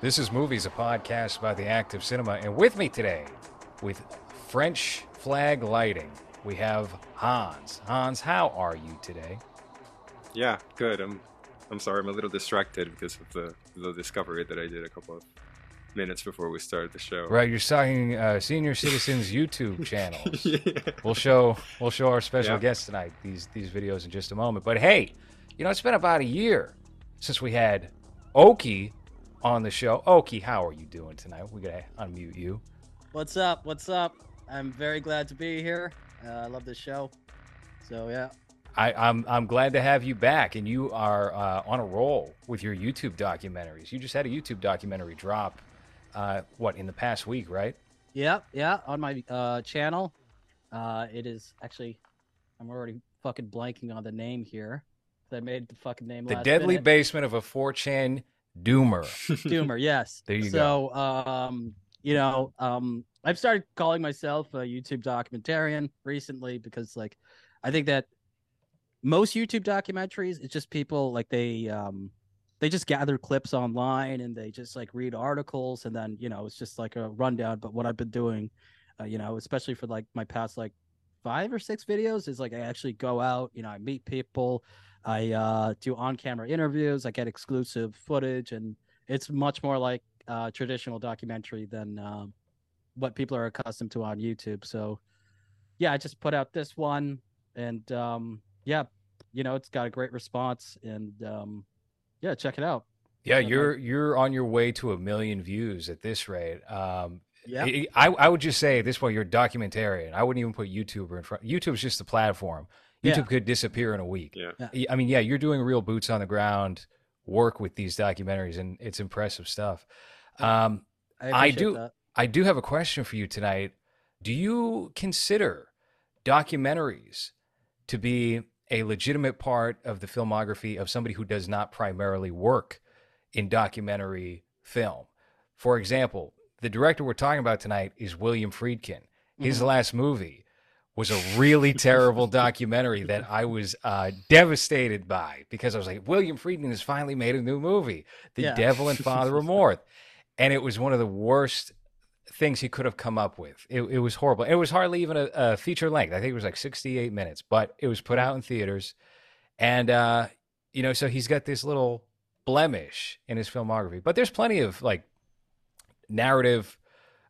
This is Movies, a podcast about the act of cinema. And with me today, with French flag lighting, we have Hans. Hans, how are you today? Yeah, good. I'm I'm sorry, I'm a little distracted because of the the discovery that I did a couple of minutes before we started the show. Right, you're talking uh, Senior Citizens YouTube channels. yeah. We'll show we'll show our special Yeah. guest tonight these these videos in just a moment. But hey, you know it's been about a year since we had Oki on the show. Oki, how are you doing tonight? We gotta unmute you. What's up? What's up? I'm very glad to be here. Uh, I love this show. So yeah, I, I'm I'm glad to have you back, and you are uh, on a roll with your YouTube documentaries. You just had a YouTube documentary drop, uh, what in the past week, right? yeah, yeah. On my uh, channel, uh, it is actually. I'm already fucking blanking on the name here. I made the fucking name. The Deadly minute. Basement of a 4chan Doomer. Doomer. Yes. There you so, um, you know, um, I've started calling myself a YouTube documentarian recently because, like, I think that most YouTube documentaries, it's just people like they, um, they just gather clips online and they just like read articles and then you know it's just like a rundown. But what I've been doing, uh, you know, especially for like my past like five or six videos, is like I actually go out, you know, I meet people, I uh, do on-camera interviews, I get exclusive footage, and it's much more like uh, traditional documentary than um, what people are accustomed to on YouTube. So, yeah, I just put out this one, and um, yeah, you know, it's got a great response, and um, yeah, check it out. Yeah, you're you're on your way to a million views at this rate. Um, Yeah, I, I I would just say at this point you're a documentarian. I wouldn't even put YouTuber in front. YouTube's just the platform. YouTube Yeah. could disappear in a week. Yeah. I mean, yeah, you're doing real boots on the ground work with these documentaries, and it's impressive stuff. Um, I, I do- That. I do have a question for you tonight. Do you consider documentaries to be a legitimate part of the filmography of somebody who does not primarily work in documentary film? For example, the director we're talking about tonight is William Friedkin. His Mhm. last movie was a really terrible documentary that I was uh, devastated by because I was like, William Friedkin has finally made a new movie, The Yeah. Devil and Father Amorth. And it was one of the worst things he could have come up with. It, it was horrible. It was hardly even a, a feature length. I think it was like 68 minutes, but it was put out in theaters. And, uh, you know, so he's got this little blemish in his filmography. But there's plenty of like narrative,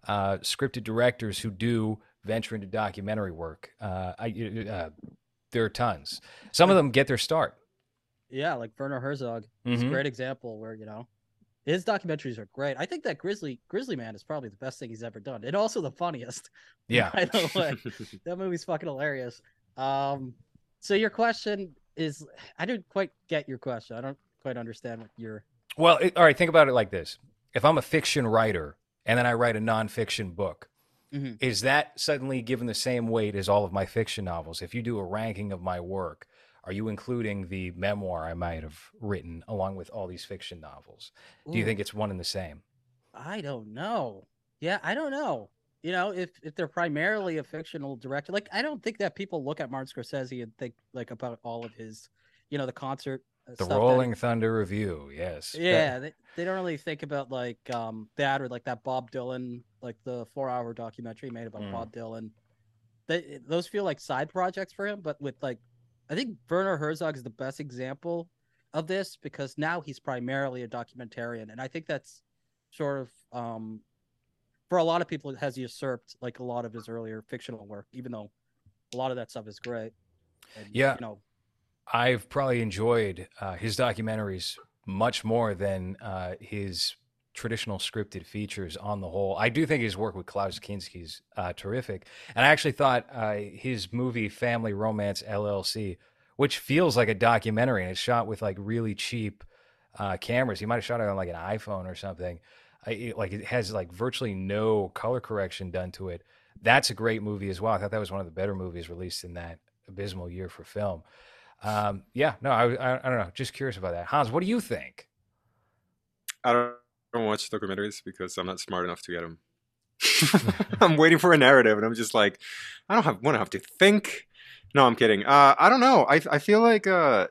uh, scripted directors who do venture into documentary work. Uh, I, uh, there are tons. Some of them get their start. Yeah, like Werner Herzog. It's a great example where you know his documentaries are great. I think that Grizzly Grizzly Man is probably the best thing he's ever done, and also the funniest. Yeah. By the way, that movie's fucking hilarious. Um, so your question is, I didn't quite get your question. I don't quite understand what you're. Well, it, all right, think about it like this. If I'm a fiction writer and then I write a nonfiction book, Mhm. is that suddenly given the same weight as all of my fiction novels? If you do a ranking of my work, are you including the memoir I might have written along with all these fiction novels? Do you think it's one and the same? I don't know. Yeah, I don't know. You know, if if they're primarily a fictional director, like I don't think that people look at Martin Scorsese and think like about all of his, you know, the concert. Uh, The stuff that Rolling Thunder Revue, yes. That- Yeah, they, they don't really think about like um that or like that Bob Dylan, like the four hour documentary made about Mm. Bob Dylan. They those feel like side projects for him, but with like I think Werner Herzog is the best example of this because now he's primarily a documentarian, and I think that's sort of um for a lot of people it has usurped like a lot of his earlier fictional work, even though a lot of that stuff is great. And, Yeah. you know, I've probably enjoyed uh, his documentaries much more than uh, his traditional scripted features on the whole. I do think his work with Klaus Kinski is uh, terrific. And I actually thought uh, his movie Family Romance LLC, which feels like a documentary and it's shot with like really cheap uh, cameras. He might have shot it on like an iPhone or something. I, it, like it has like virtually no color correction done to it. That's a great movie as well. I thought that was one of the better movies released in that abysmal year for film. Um, yeah, no, I, I, I don't know. Just curious about that. Hans, what do you think? I don't, I don't watch documentaries because I'm not smart enough to get them. I'm waiting for a narrative, and I'm just like, I don't have want to have to think. No, I'm kidding. Uh, I don't know. I I feel like uh,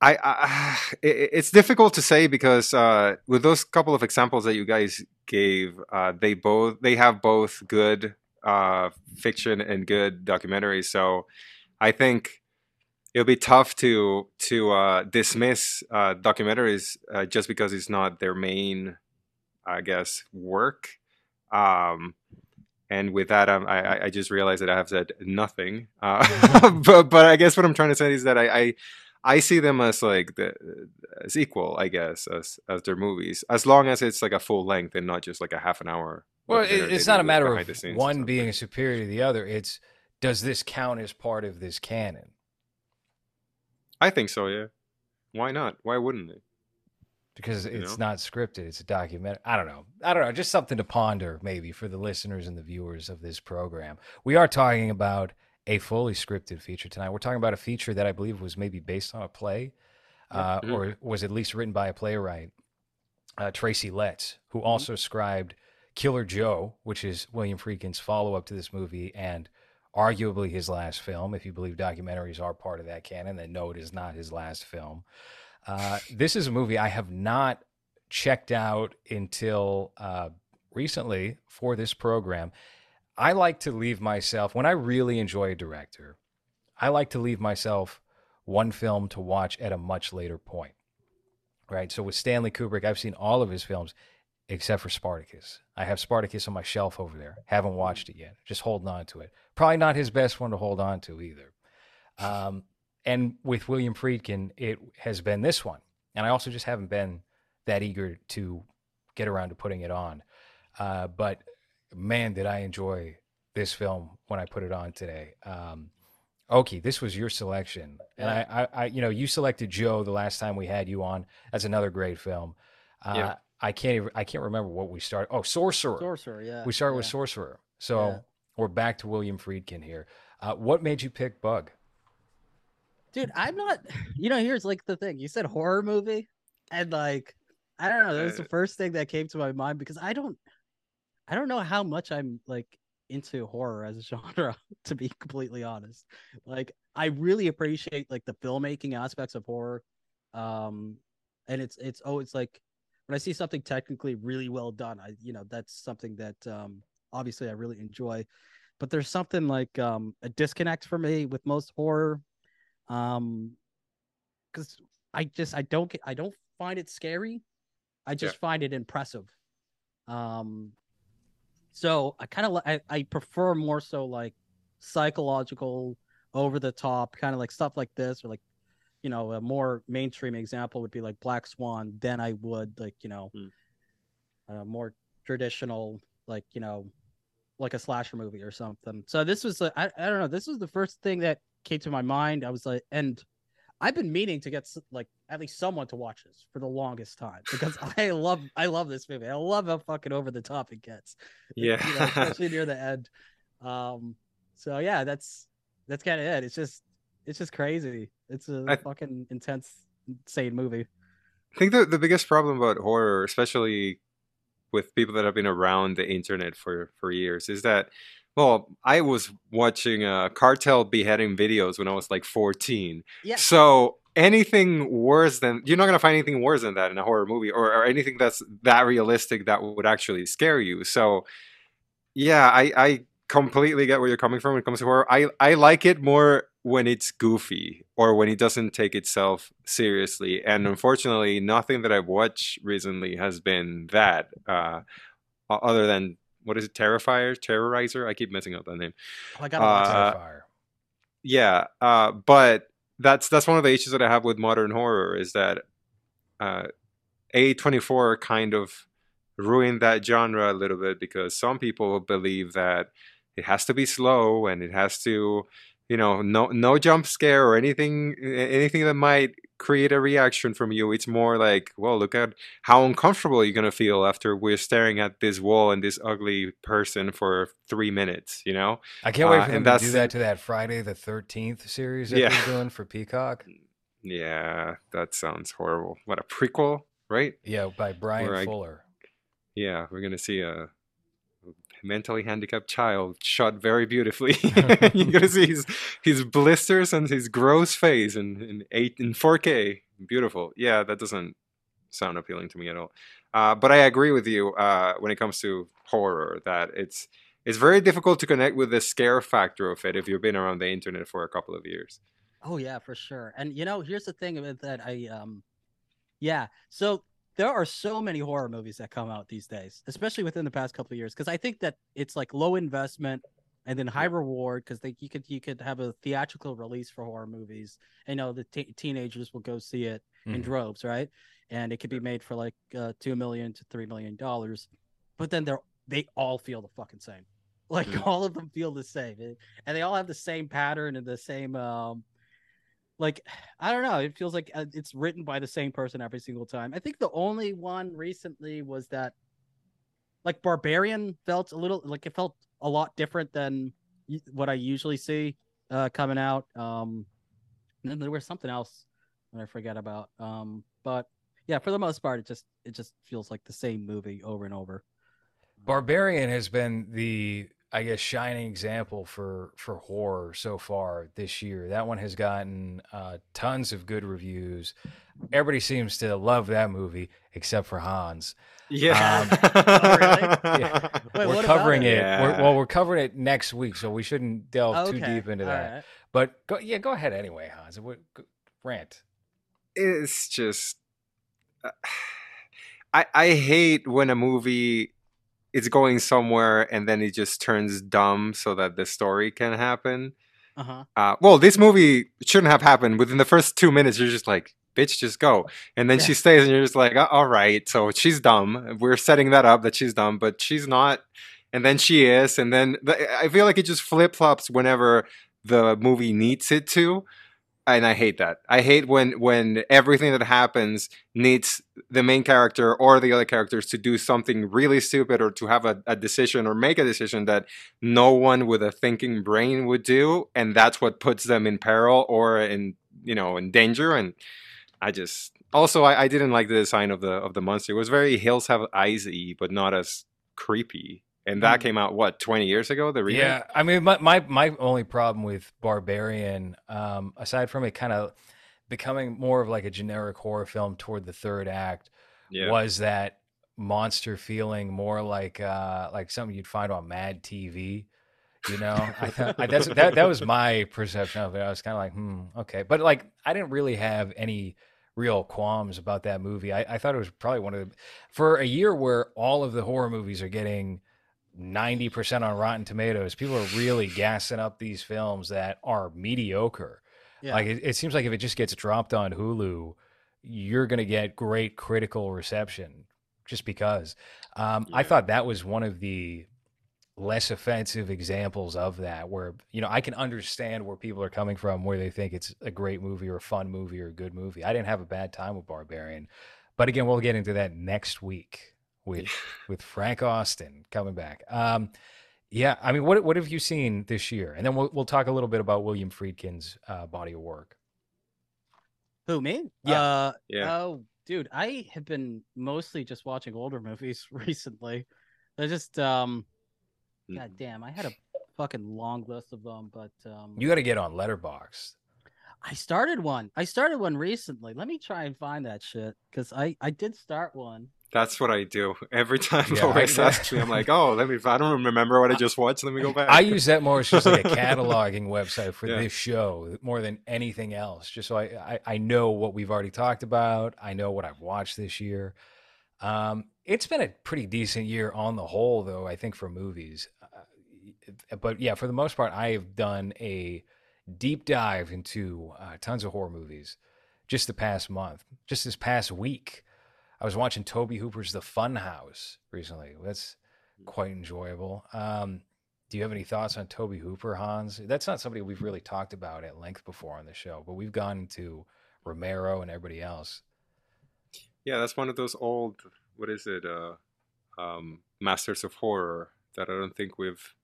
I, I it, it's difficult to say because uh, with those couple of examples that you guys gave, uh, they both they have both good uh, fiction and good documentaries. So I think it'll be tough to to uh, dismiss uh, documentaries uh, just because it's not their main, I guess, work. Um, and with that, um, I, I just realized that I have said nothing. Uh, but but I guess what I'm trying to say is that I I, I see them as like the as equal, I guess, as as their movies, as long as it's like a full length and not just like a half an hour. Well, it, it's not a matter of one being superior to the other. It's does this count as part of this canon? I think so. Yeah. Why not? Why wouldn't it? Because You it's know? not scripted; it's a documentary. I don't know. I don't know. Just something to ponder, maybe, for the listeners and the viewers of this program. We are talking about a fully scripted feature tonight. We're talking about a feature that I believe was maybe based on a play, uh, Mhm. or was at least written by a playwright, uh, Tracy Letts, who Mm-hmm. also scribed Killer Joe, which is William Friedkin's follow up to this movie and arguably his last film. If you believe documentaries are part of that canon, then no, it is not his last film. Uh, this is a movie I have not checked out until uh, recently for this program. I like to leave myself, when I really enjoy a director, I like to leave myself one film to watch at a much later point. Right. So with Stanley Kubrick, I've seen all of his films except for Spartacus. I have Spartacus on my shelf over there. Haven't watched it yet. Just holding on to it. Probably not his best one to hold on to either. Um, and with William Friedkin, it has been this one. And I also just haven't been that eager to get around to putting it on. Uh, but man, did I enjoy this film when I put it on today. Um, Oki, this was your selection, and I, I, I, you know, you selected Joe the last time we had you on. That's another great film. Uh, Yeah. I can't even, I can't remember what we started. Oh, Sorcerer. Sorcerer, yeah. we started with. Sorcerer. So Yeah. we're back to William Friedkin here. Uh, what made you pick Bug? Dude, I'm not. You know, here's like the thing. You said horror movie, and like, I don't know. That was the Uh, first thing that came to my mind because I don't, I don't know how much I'm like into horror as a genre. To be completely honest, like I really appreciate like the filmmaking aspects of horror, um, and it's it's oh it's like when I see something technically really well done, I you know that's something that um obviously I really enjoy, but there's something like um a disconnect for me with most horror um because i just i don't get i don't find it scary. I just find it impressive. Um so i kind of I, I prefer more so like psychological over the top kind of like stuff like this or like you know a more mainstream example would be like black swan than i would like you know Hmm. a more traditional like you know like a slasher movie or something. So this was I, I don't know. This was the first thing that came to my mind. I was like, and I've been meaning to get like at least someone to watch this for the longest time because I love I love this movie. I love how fucking over the top it gets. Yeah. you know, especially near the end. Um, so yeah, that's that's kind of it. It's just it's just crazy. It's a I- fucking intense, insane movie. I think the, the biggest problem about horror, especially with people that have been around the internet for, for years, is that, well, I was watching uh, cartel beheading videos when I was like 14. Yeah. So anything worse than, you're not going to find anything worse than that in a horror movie or, or anything that's that realistic that would actually scare you. So, yeah, I, I completely get where you're coming from when it comes to horror. I, I like it more when it's goofy or when it doesn't take itself seriously. And unfortunately, nothing that I've watched recently has been that. Uh, other than what is it, Terrifier, Terrorizer? I keep messing up that name. Oh, I gotta watch Uh. Terrifier. Yeah, uh, but that's that's one of the issues that I have with modern horror is that uh, A24 kind of ruined that genre a little bit because some people believe that it has to be slow and it has to, you know, no no jump scare or anything anything that might create a reaction from you. It's more like, well, look at how uncomfortable you're gonna feel after we're staring at this wall and this ugly person for three minutes. You know. I can't wait uh, for and them to do that to that Friday the Thirteenth series that Yeah. they're doing for Peacock. Yeah, that sounds horrible. What a prequel, right? Yeah, by Bryan Where I- Fuller. Yeah, we're gonna see a mentally handicapped child shot very beautifully. You're gonna see his his blisters and his gross face in in eight in 4K. Beautiful. Yeah, that doesn't sound appealing to me at all. Uh, but I agree with you uh, when it comes to horror that it's it's very difficult to connect with the scare factor of it if you've been around the internet for a couple of years. Oh yeah, for sure. And you know, here's the thing about that I um yeah. So there are so many horror movies that come out these days, especially within the past couple of years because I think that it's like low investment and then high reward because they you could you could have a theatrical release for horror movies. You know, the t- teenagers will go see it mm. in droves, right? And it could be made for like uh, 2 million to 3 million dollars. But then they're they all feel the fucking same. Like mm. all of them feel the same, and they all have the same pattern and the same um, like I don't know. It feels like uh, it's written by the same person every single time. I think the only one recently was that, like Barbarian felt a little like it felt a lot different than what I usually see uh, coming out. Um, and then there was something else that I forget about. Um, but yeah, for the most part, it just it just feels like the same movie over and over. Barbarian has been the I guess shining example for for horror so far this year. That one has gotten uh, tons of good reviews. Everybody seems to love that movie except for Hans. Yeah, um, oh, really? yeah. Wait, we're covering it. it. Yeah. We're, well, we're covering it next week, so we shouldn't delve okay. too deep into All that. Right. But go, yeah, go ahead anyway, Hans. Go, rant. It's just, uh, I I hate when a movie it's going somewhere and then it just turns dumb so that the story can happen. Uh-huh. Uh, well, this movie shouldn't have happened. Within the first two minutes, you're just like, bitch, just go. And then yeah. she stays, and you're just like, all right. So she's dumb. We're setting that up that she's dumb, but she's not. And then she is. And then the, I feel like it just flip flops whenever the movie needs it to and I hate that. I hate when when everything that happens needs the main character or the other characters to do something really stupid or to have a, a, decision or make a decision that no one with a thinking brain would do, and that's what puts them in peril or in you know in danger. And I just also I, I didn't like the design of the of the monster. It was very Hills Have Eyes but not as creepy and that mm. came out what 20 years ago the remake? yeah i mean my, my my only problem with barbarian um aside from it kind of becoming more of like a generic horror film toward the third act yeah. was that monster feeling more like uh like something you'd find on mad tv you know I thought, I, that's that, that was my perception of it i was kind of like hmm okay but like i didn't really have any real qualms about that movie I, I thought it was probably one of the for a year where all of the horror movies are getting 90% on Rotten Tomatoes. People are really gassing up these films that are mediocre. Yeah. Like it, it, seems like if it just gets dropped on Hulu, you're going to get great critical reception just because. Um, yeah. I thought that was one of the less offensive examples of that where you know I can understand where people are coming from where they think it's a great movie or a fun movie or a good movie. I didn't have a bad time with Barbarian. But again, we'll get into that next week with with Frank Austin coming back. Um, yeah, I mean, what what have you seen this year? And then we'll we'll talk a little bit about William Friedkin's uh, body of work. Who me? Yeah, uh, yeah. Oh, dude, I have been mostly just watching older movies recently. I just um, mm. god damn, I had a fucking long list of them, but um, you got to get on Letterboxd. I started one. I started one recently. Let me try and find that shit because I I did start one. That's what I do every time yeah, Lois asks me. I'm like, oh, let me. I don't remember what I just watched. Let me go back. I use that more as just like a cataloging website for yeah. this show more than anything else. Just so I, I, I know what we've already talked about. I know what I've watched this year. Um, it's been a pretty decent year on the whole, though. I think for movies, uh, but yeah, for the most part, I have done a deep dive into uh, tons of horror movies just the past month, just this past week. I was watching Tobe Hooper's The Fun House recently. That's quite enjoyable. Um, do you have any thoughts on Tobe Hooper, Hans? That's not somebody we've really talked about at length before on the show, but we've gone into Romero and everybody else. Yeah, that's one of those old, what is it, uh, um, Masters of Horror that I don't think we've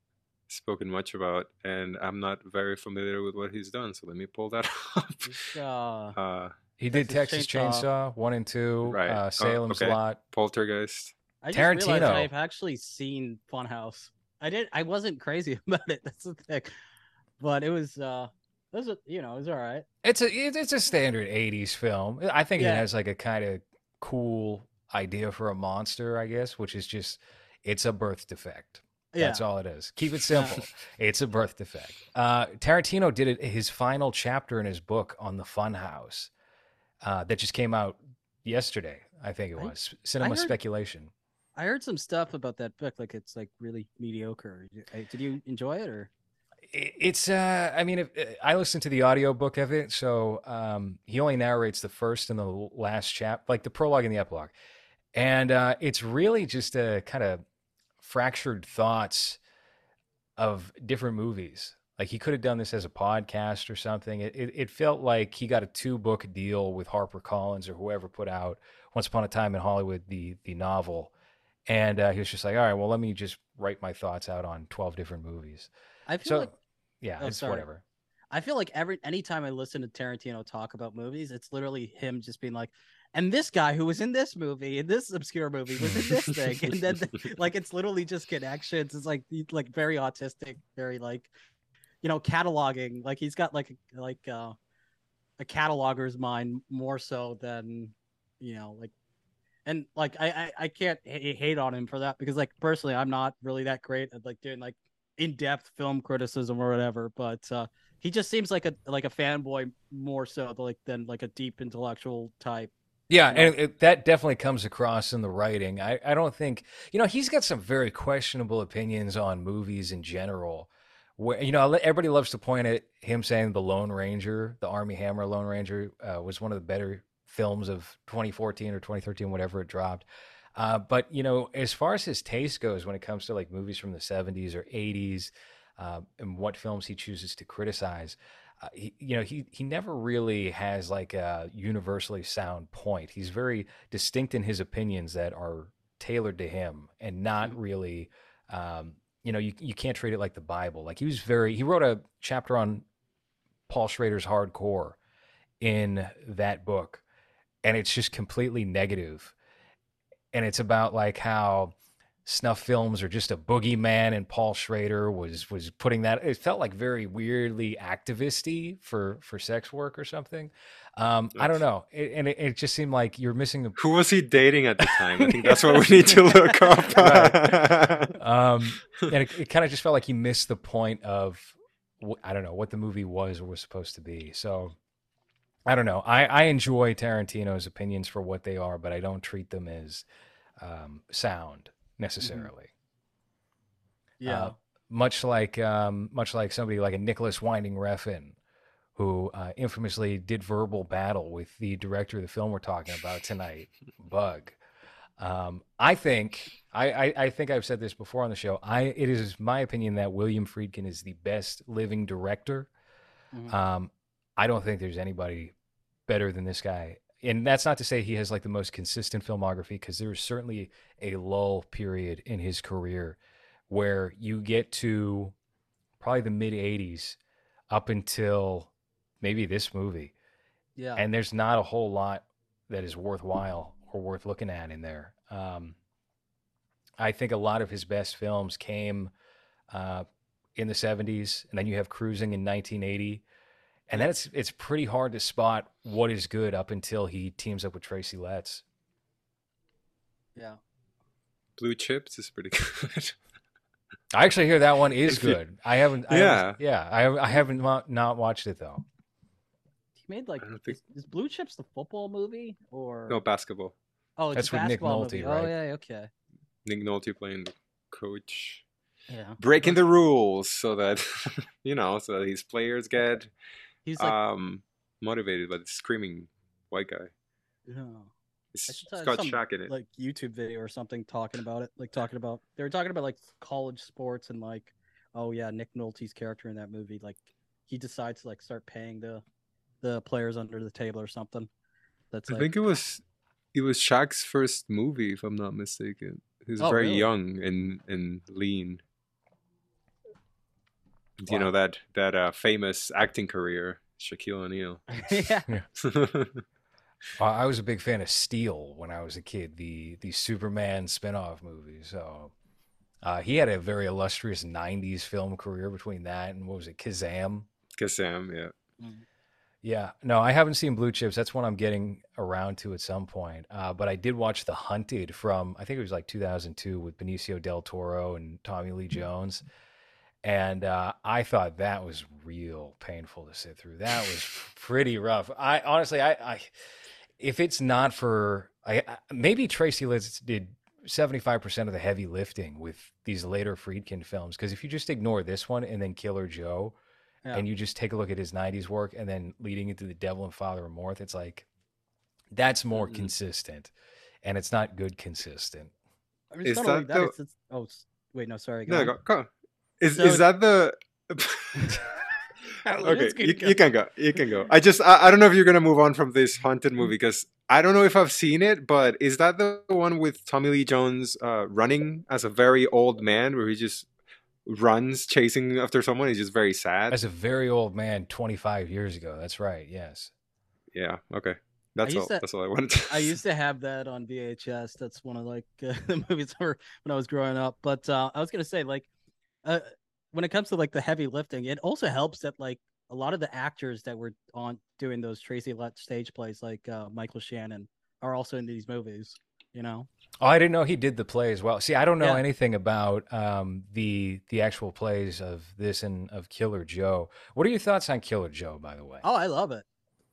spoken much about, and I'm not very familiar with what he's done. So let me pull that up. Uh, uh, he did Texas, Chainsaw. Chainsaw. one and two, right? Uh, oh, Salem's oh, okay. Lot, Poltergeist. I just Tarantino. I've actually seen Funhouse. I did. I wasn't crazy about it. That's the thing. But it was. uh It was. A, you know, it was all right. It's a it's a standard '80s film. I think it has like a kind of cool idea for a monster, I guess, which is just it's a birth defect. Yeah. That's all it is. Keep it simple. it's a birth defect. Uh, Tarantino did it his final chapter in his book on the Funhouse uh, that just came out yesterday. I think it I- was Cinema heard- Speculation. I heard some stuff about that book. Like it's like really mediocre. Did did you enjoy it or? It's uh I mean if, I listened to the audiobook of it so um he only narrates the first and the last chap like the prologue and the epilogue. And uh it's really just a kind of fractured thoughts of different movies. Like he could have done this as a podcast or something. It it, it felt like he got a two book deal with Harper Collins or whoever put out Once Upon a Time in Hollywood the the novel. And uh, he was just like, all right, well, let me just write my thoughts out on 12 different movies. I feel So, like yeah, Oh, it's sorry. whatever. I feel like every anytime I listen to Tarantino talk about movies, it's literally him just being like, and this guy who was in this movie, in this obscure movie, was in this thing, and then like it's literally just connections. It's like like very autistic, very like, you know, cataloging. Like he's got like like uh, a cataloger's mind more so than you know like. And like I, I, I can't h- hate on him for that because like personally I'm not really that great at like doing like in-depth film criticism or whatever, but uh he just seems like a like a fanboy more so than like than like a deep intellectual type. Yeah, you know? and it, that definitely comes across in the writing. I, I don't think, you know, he's got some very questionable opinions on movies in general. Where, you know, everybody loves to point at him saying The Lone Ranger, the Armie Hammer Lone Ranger, uh, was one of the better films of 2014 or 2013, whatever it dropped. Uh, but, you know, as far as his taste goes when it comes to like movies from the 70s or 80s uh, and what films he chooses to criticize, uh, he, you know, he he never really has like a universally sound point. He's very distinct in his opinions that are tailored to him, and not really, um, you know, you you can't treat it like the Bible. Like he was very, he wrote a chapter on Paul Schrader's hardcore in that book, and it's just completely negative. and it's about like how snuff films are just a boogeyman and Paul Schrader was was putting that it felt like very weirdly activisty for for sex work or something. Um I don't know. It, and it, it just seemed like you're missing the Who was he dating at the time? I think that's what we need to look up. um and it, it kind of just felt like he missed the point of I don't know what the movie was or was supposed to be. So I don't know. I I enjoy Tarantino's opinions for what they are, but I don't treat them as um sound necessarily. Yeah. Uh, much like um, much like somebody like a Nicolas Winding Refn, who uh, infamously did verbal battle with the director of the film we're talking about tonight, Bug. Um, I think I, I, I think I've said this before on the show. I it is my opinion that William Friedkin is the best living director. Mhm. Um, I don't think there's anybody better than this guy. And that's not to say he has like the most consistent filmography, because there is certainly a lull period in his career where you get to probably the mid 80s up until maybe this movie. yeah. And there's not a whole lot that is worthwhile or worth looking at in there. Um, I think a lot of his best films came uh, in the 70s, and then you have Cruising in 1980. And then it's it's pretty hard to spot what is good up until he teams up with Tracy Letts. yeah. Blue Chips is pretty good. I actually hear that one is good. I haven't. I Yeah. haven't- yeah. I I haven't not watched it though. He made like think- is, is Blue Chips the football movie or no, basketball. oh it's That's with Nick basketball Nolte, movie. right? Oh yeah, okay. Nick Nolte playing the coach, Yeah. breaking the rules so that you know, so that his players get He's like um motivated by the screaming white guy. no. It's, I should tell got some, Shaq in it. like YouTube video or something talking about it. Like talking about they were talking about like college sports and like oh yeah, Nick Nolte's character in that movie like he decides to like start paying the the players under the table or something. That's I like think it was it was Shaq's first movie, if I'm not mistaken. He's Oh, very really? young and and lean. You know that that uh, famous acting career, Shaquille O'Neal. yeah. Uh, I was a big fan of Steel when I was a kid, the the Superman spinoff movie. So Uh, he had a very illustrious '90s film career between that and what was it, Kazam? Kazam, yeah. Yeah, no, I haven't seen Blue Chips. That's one I'm getting around to at some point. Uh, but I did watch The Hunted from I think it was like 2002 with Benicio del Toro and Tommy Lee Jones, and uh, I thought that was real painful to sit through. That was pretty rough. I honestly, I, I if it's not for I I- maybe Tracy Letts did 75% of the heavy lifting with these later Friedkin films because if you just ignore this one and then Killer Joe Yeah. and you just take a look at his 90s work and then leading into The Devil and Father Amorth it's like that's more Mhm. consistent and it's not good consistent. I mean, Is it's not only that that. the- It's, it's, oh, wait, no, sorry. Go No, on. go, go. Is So- is that the? Okay, you, you can go. You can go. I just I, I don't know if you're gonna move on from this haunted movie because I don't know if I've seen it, but is that the one with Tommy Lee Jones uh, running as a very old man where he just runs chasing after someone? He's just very sad. As a very old man 25 years ago. That's right. Yes. yeah. Okay. That's used all. to- that's all I wanted. To I used to have that on VHS. That's one of like uh, the movies I were when I was growing up. But uh, I was gonna say like, uh, when it comes to like the heavy lifting, it also helps that like a lot of the actors that were on doing those Tracy Letts stage plays, like uh, Michael Shannon, are also in these movies. You know, Oh, I didn't know he did the play as well. See, I don't know Yeah. anything about um, the the actual plays of this and of Killer Joe. What are your thoughts on Killer Joe, by the way? oh, I love it.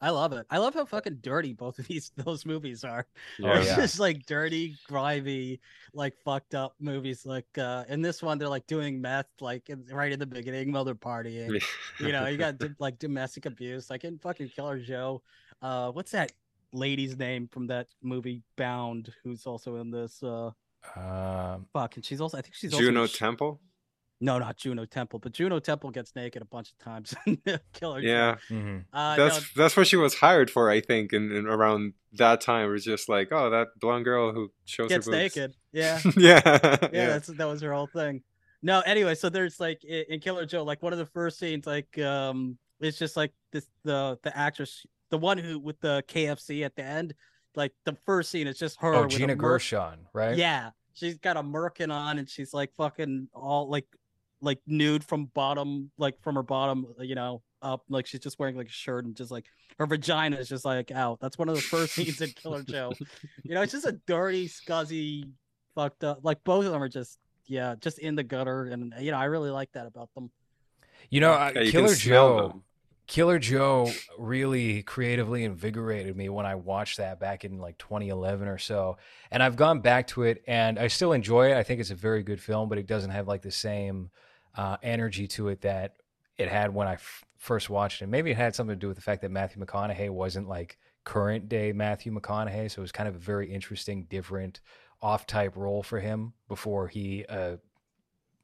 I love it. I love how fucking dirty both of these those movies are. Oh, It's yeah. just like dirty, grimy, like fucked up movies. Like uh in this one, they're like doing meth, like in, right in the beginning while they're partying. you know, you got like domestic abuse, like in fucking Killer Joe. Uh, what's that lady's name from that movie Bound? Who's also in this? Uh, Um, fuck, and she's also I think she's also in Juno Sh- Temple. no, not Juno Temple, but Juno Temple gets naked a bunch of times in Killer Joe. Yeah, mhm. Uh, that's no, that's what she was hired for. I think, and, and around that time, it was just like, oh, that blonde girl who shows gets her boobs. naked. Yeah. yeah, yeah, yeah. that's that was her whole thing. No, anyway, so there's like in Killer Joe, like one of the first scenes, like um, it's just like this the the actress, the one who with the KFC at the end, like the first scene is just her. oh, Gina merc- Gershon, right? Yeah, she's got a merkin on, and she's like fucking all like like nude from bottom, like from her bottom, you know, up. Like she's just wearing like a shirt and just like her vagina is just like out. That's one of the first scenes in Killer Joe. You know, it's just a dirty, scuzzy, fucked up. Like both of them are just yeah, just in the gutter, and you know, I really like that about them. You know, uh, Yeah, you Killer smell Joe. Killer Joe really creatively invigorated me when I watched that back in like 2011 or so. And I've gone back to it and I still enjoy it. I think it's a very good film, but it doesn't have like the same uh, energy to it that it had when I f- first watched it. Maybe it had something to do with the fact that Matthew McConaughey wasn't like current day Matthew McConaughey. So it was kind of a very interesting, different, off type role for him before he uh,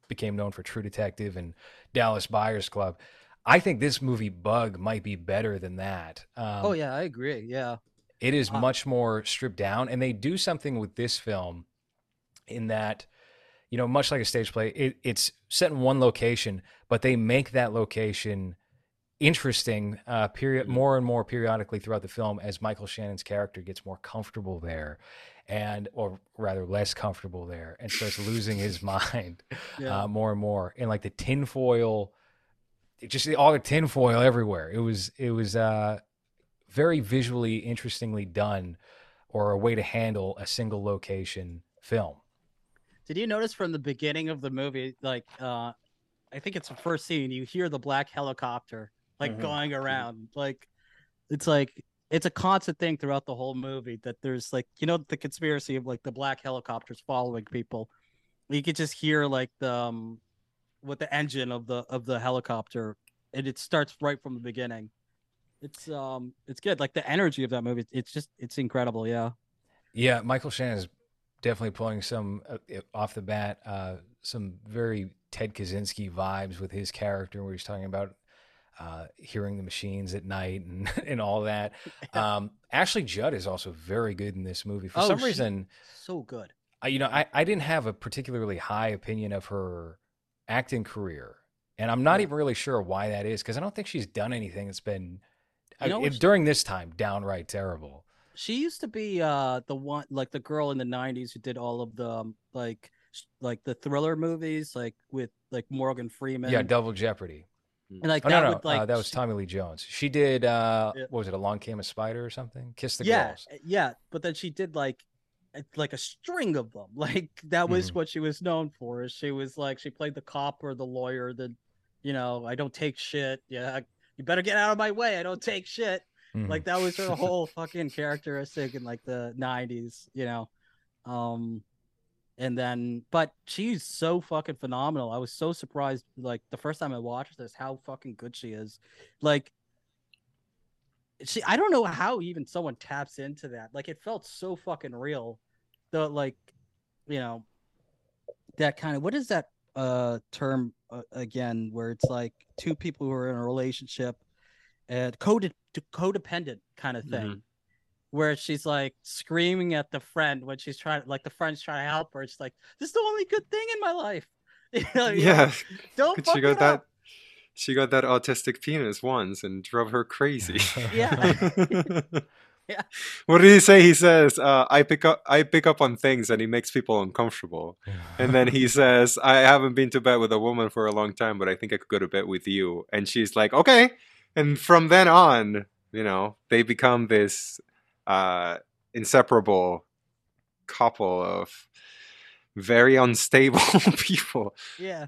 became known for True Detective and Dallas Buyers Club. I think this movie Bug might be better than that. Um, oh yeah, I agree. Yeah, it is Uh, much more stripped down, and they do something with this film in that, you know, much like a stage play, it, it's set in one location, but they make that location interesting uh period Mhm. more and more periodically throughout the film as Michael Shannon's character gets more comfortable there and or rather less comfortable there and starts losing his mind yeah. uh, more and more and like the tinfoil just all the tinfoil everywhere it was it was uh very visually interestingly done or a way to handle a single location film Did you notice from the beginning of the movie, like uh I think it's the first scene, you hear the black helicopter like Mhm. going around. Like it's like it's a constant thing throughout the whole movie that there's like you know the conspiracy of like the black helicopters following people. You could just hear like the um with the engine of the of the helicopter and it starts right from the beginning. It's um it's good. Like the energy of that movie, it's just it's incredible, yeah. yeah michael shannon is definitely pulling some uh, off the bat uh some very ted kaczynski vibes with his character where he's talking about uh, hearing the machines at night and, and all that. Um, Ashley Judd is also very good in this movie. For Oh, some reason, So good. I, you know, I, I didn't have a particularly high opinion of her acting career. And I'm not even really sure why that is because I don't think she's done anything that's been, You I- know it- during this time, downright terrible. She used to be uh the one like the girl in the '90s who did all of the um, like like the thriller movies, like with like Morgan Freeman. Yeah, Double Jeopardy. and like Oh that no, no, would like uh, that was Tommy Lee Jones. She did uh, Yeah. what was it? Along Came a Spider or something? Kiss the yeah, Girls. yeah. But then she did like like a string of them. Like that was Mhm. what she was known for. is She was like she played the cop or the lawyer. The you know I don't take shit. Yeah, you better get out of my way. I don't take shit. Mhm. Like that was her whole fucking characteristic in like the '90s. You know, um, and then but she's so fucking phenomenal. I was so surprised. Like the first time I watched this, how fucking good she is. Like she I don't know how even someone taps into that. Like it felt so fucking real. The like, you know, that kind of what is that uh term uh, again where it's like two people who are in a relationship and code codependent kind of thing. Where she's like screaming at the friend when she's trying, like the friend's trying to help her. It's like this is the only good thing in my life. You know, you know, yeah, don't fuck she got it that. up. She got that autistic penis once and drove her crazy. Yeah. Yeah. What did he say? He says, uh, "I pick up, I pick up on things, and he makes people uncomfortable." And then he says, "I haven't been to bed with a woman for a long time, but I think I could go to bed with you." And she's like, "Okay." And from then on, you know, they become this uh, inseparable couple of very unstable people. Yeah.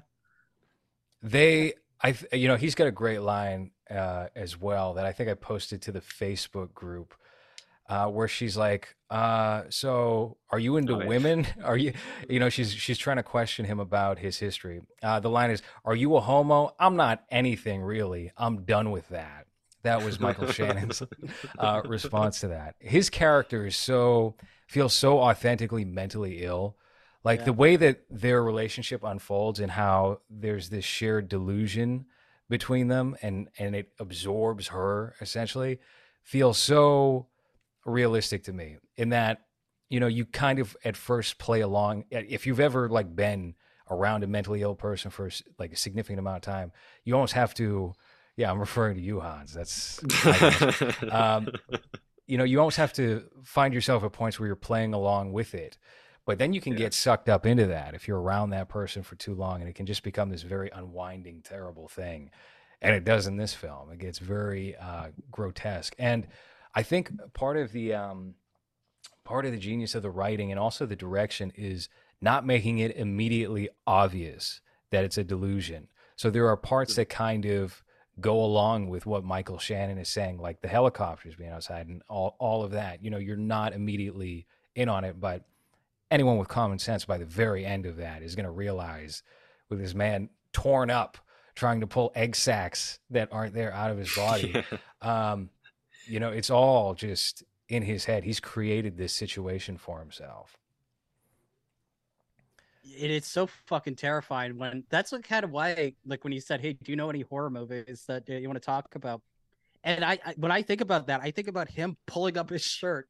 They, I, th- you know, he's got a great line uh, as well that I think I posted to the Facebook group, uh, where she's like, uh, "So, are you into Oh, women? Are you, you know, she's she's trying to question him about his history. Uh, the line is, "Are you a homo? I'm not anything really. I'm done with that." That was Michael Shannon's uh, response to that. His character is so feels so authentically mentally ill. Like Yeah. the way that their relationship unfolds and how there's this shared delusion between them and and it absorbs her essentially feels so realistic to me in that you know you kind of at first play along if you've ever like been around a mentally ill person for like a significant amount of time you almost have to yeah i'm referring to you hans that's Um, you know, you almost have to find yourself at points where you're playing along with it. But then you can Yeah. get sucked up into that if you're around that person for too long, and it can just become this very unwinding, terrible thing. And it does in this film. It gets very uh, grotesque. And I think part of the um, part of the genius of the writing and also the direction is not making it immediately obvious that it's a delusion. So there are parts that kind of go along with what Michael Shannon is saying, like the helicopters being outside and all, all of that. You know, you're not immediately in on it, but anyone with common sense by the very end of that is going to realize with this man torn up trying to pull egg sacs that aren't there out of his body. um, you know, it's all just in his head. He's created this situation for himself. it's so fucking terrifying when that's what kind of why like when you said hey do you know any horror movies that you want to talk about and I, I when i think about that i think about him pulling up his shirt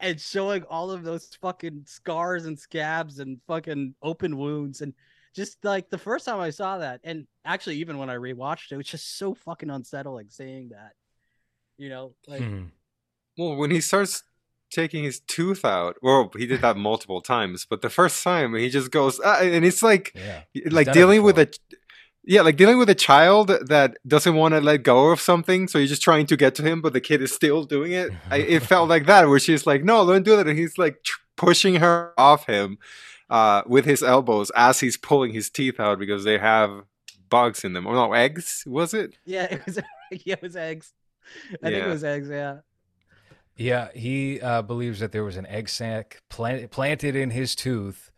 and showing all of those fucking scars and scabs and fucking open wounds and just like the first time i saw that and actually even when i rewatched it it was just so fucking unsettling seeing that you know like Hmm. Well, when he starts taking his tooth out, well, he did that multiple times, but the first time he just goes, ah, and it's like, Yeah. like done it dealing with a, yeah, like dealing with a child that doesn't want to let go of something, so you're just trying to get to him, but the kid is still doing it. I, it felt like that, where she's like, "No, don't do that," and he's like tr- pushing her off him uh, with his elbows as he's pulling his teeth out because they have bugs in them, or no eggs, was it? yeah it was yeah it was eggs i think it was eggs yeah Yeah, he uh, believes that there was an egg sac plant- planted in his tooth,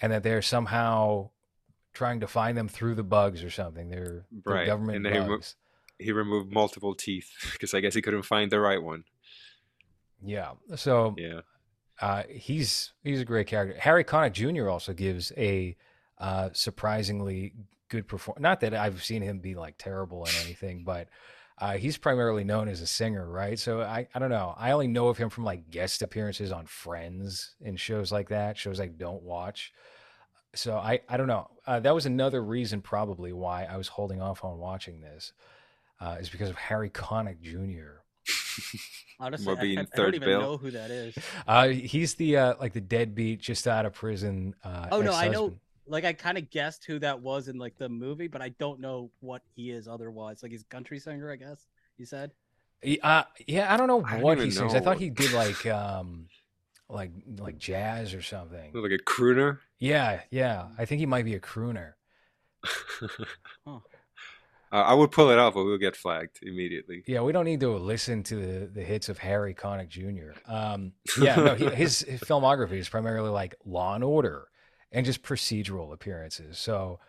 and that they're somehow trying to find them through the bugs or something. They're, they're Right, government and they remo- bugs. He removed multiple teeth because I guess he couldn't find the right one. yeah. So Yeah. uh, he's he's a great character. Harry Connick Jr. also gives a uh, surprisingly good performance. Not that I've seen him be like terrible in anything, but uh, he's primarily known as a singer, right? So I, I don't know. I only know of him from like guest appearances on Friends and shows like that, shows I don't watch. So I, I don't know. Uh, that was another reason probably why I was holding off on watching this, uh, is because of Harry Connick Jr. Honestly, Or I, being I, I don't even bill. know who that is. Uh, he's the uh, like the deadbeat, just out of prison. Uh, Oh, no, I know- ex-husband. Like I kind of guessed who that was in like the movie, but I don't know what he is otherwise. Like he's a country singer, I guess. You said. He- Uh, yeah, I don't know I what he even sings. I thought he did like um, like like jazz or something. Like a crooner. Yeah, yeah. I think he might be a crooner. Huh. Uh, I would pull it off, but we'll get flagged immediately. Yeah, we don't need to listen to the, the hits of Harry Connick Jr. Um, yeah, no, he, his, his filmography is primarily like Law and Order and just procedural appearances. So,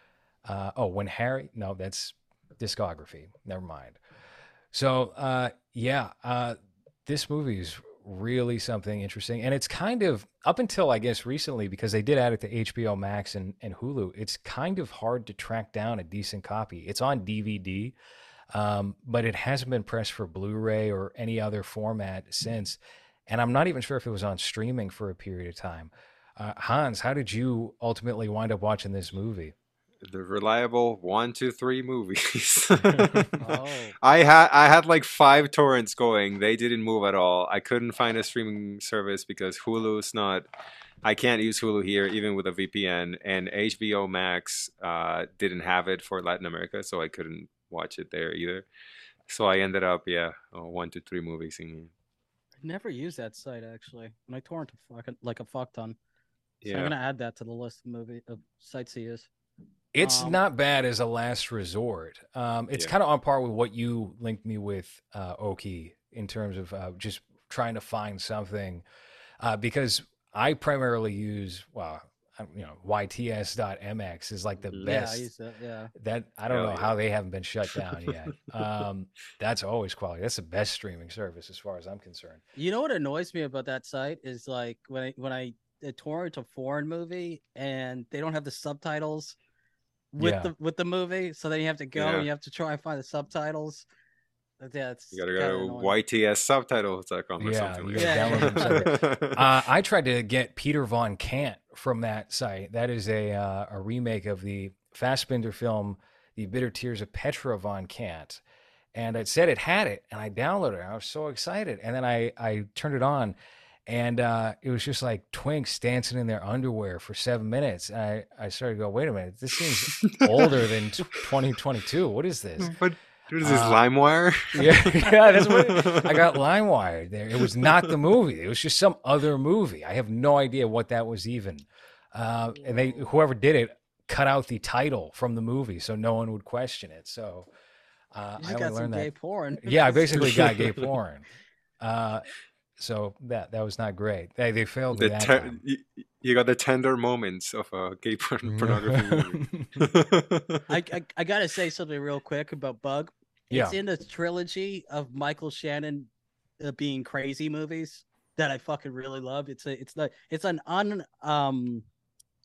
uh, oh, when Harry, no, that's discography. Never mind. So, uh, yeah, uh, this movie is really something interesting, and it's kind of up until I guess recently because they did add it to HBO Max and, and Hulu. It's kind of hard to track down a decent copy. It's on DVD, um, but it hasn't been pressed for Blu-ray or any other format since. And I'm not even sure if it was on streaming for a period of time. Uh, Hans, how did you ultimately wind up watching this movie? The reliable one, two, three movies. Oh, I had I had like five torrents going. They didn't move at all. I couldn't find a streaming service because Hulu's not. I can't use Hulu here even with a VPN, and HBO Max uh, didn't have it for Latin America, so I couldn't watch it there either. So I ended up, yeah, uh, one to three movies in. I never used that site actually, and I torrent a fucking like a fuck ton. So I'm gonna add that to the list of movie of sites he is. It's Um, not bad as a last resort. Um, it's Yeah. kind of on par with what you linked me with, uh, Oki, in terms of uh, just trying to find something. Uh, because I primarily use, well, you know, YTS.mx is like the. Yeah, I best. used that. Yeah. That I don't Hell know yeah. how they haven't been shut down yet. um, that's always quality. That's the best streaming service as far as I'm concerned. You know what annoys me about that site is like when I when I uh, torrent a foreign movie and they don't have the subtitles with Yeah. the with the movie, so then you have to go Yeah. and you have to try and find the subtitles. But Yeah, it's you gotta kinda go to annoying. ytssubtitles.com or Yeah, something you like gotta that. download Uh, I tried to get Peter Von Kant from that site. That is a uh, a remake of the Fassbinder film, The Bitter Tears of Petra Von Kant. And it said it had it, and I downloaded it. I was so excited, and then I I turned it on, and uh, it was just like twinks dancing in their underwear for seven minutes. And I I started to go, wait a minute, this seems older than 2022. What is this? What, what is this, Uh, LimeWire? Yeah, yeah, that's what I got LimeWire there. It was not the movie. It was just some other movie. I have no idea what that was even. Uh, and they, whoever did it, cut out the title from the movie so no one would question it. So uh, I only got some learned gay that. porn. Yeah, I basically got gay porn. Uh, so that that was not great. They they failed The that te- time. you, you got the tender moments of a gay porn- pornography movie. I, I I gotta say something real quick about Bug. It's Yeah. in the trilogy of Michael Shannon uh, being crazy movies that I fucking really love. It's a it's the it's an un um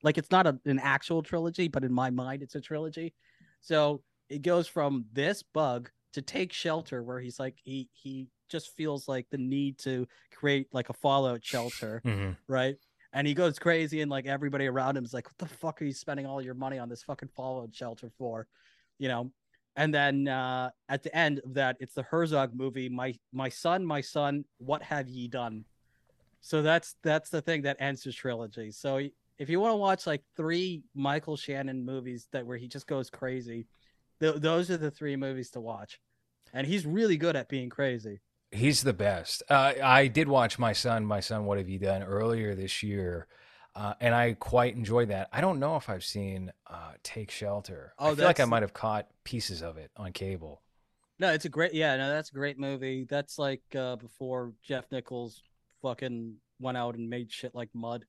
like it's not a, an actual trilogy, but in my mind it's a trilogy. So it goes from this bug to take shelter where he's like he he just feels like the need to create like a fallout shelter Mhm. right? And he goes crazy, and like everybody around him is like, "What the fuck are you spending all your money on this fucking fallout shelter for?" You know. And then uh, at the end of that, it's the Herzog movie. My my son, my son, what have ye done? So that's that's the thing that ends his trilogy. So if you want to watch like three Michael Shannon movies that where he just goes crazy, th- those are the three movies to watch. And he's really good at being crazy. He's the best. Uh, I did watch my son, my son, what have you done earlier this year, uh, and I quite enjoyed that. I don't know if I've seen uh, Take Shelter. Oh, I feel like I might have caught pieces of it on cable. No, it's a great yeah, no, that's a great movie. That's like uh before Jeff Nichols fucking went out and made shit like mud.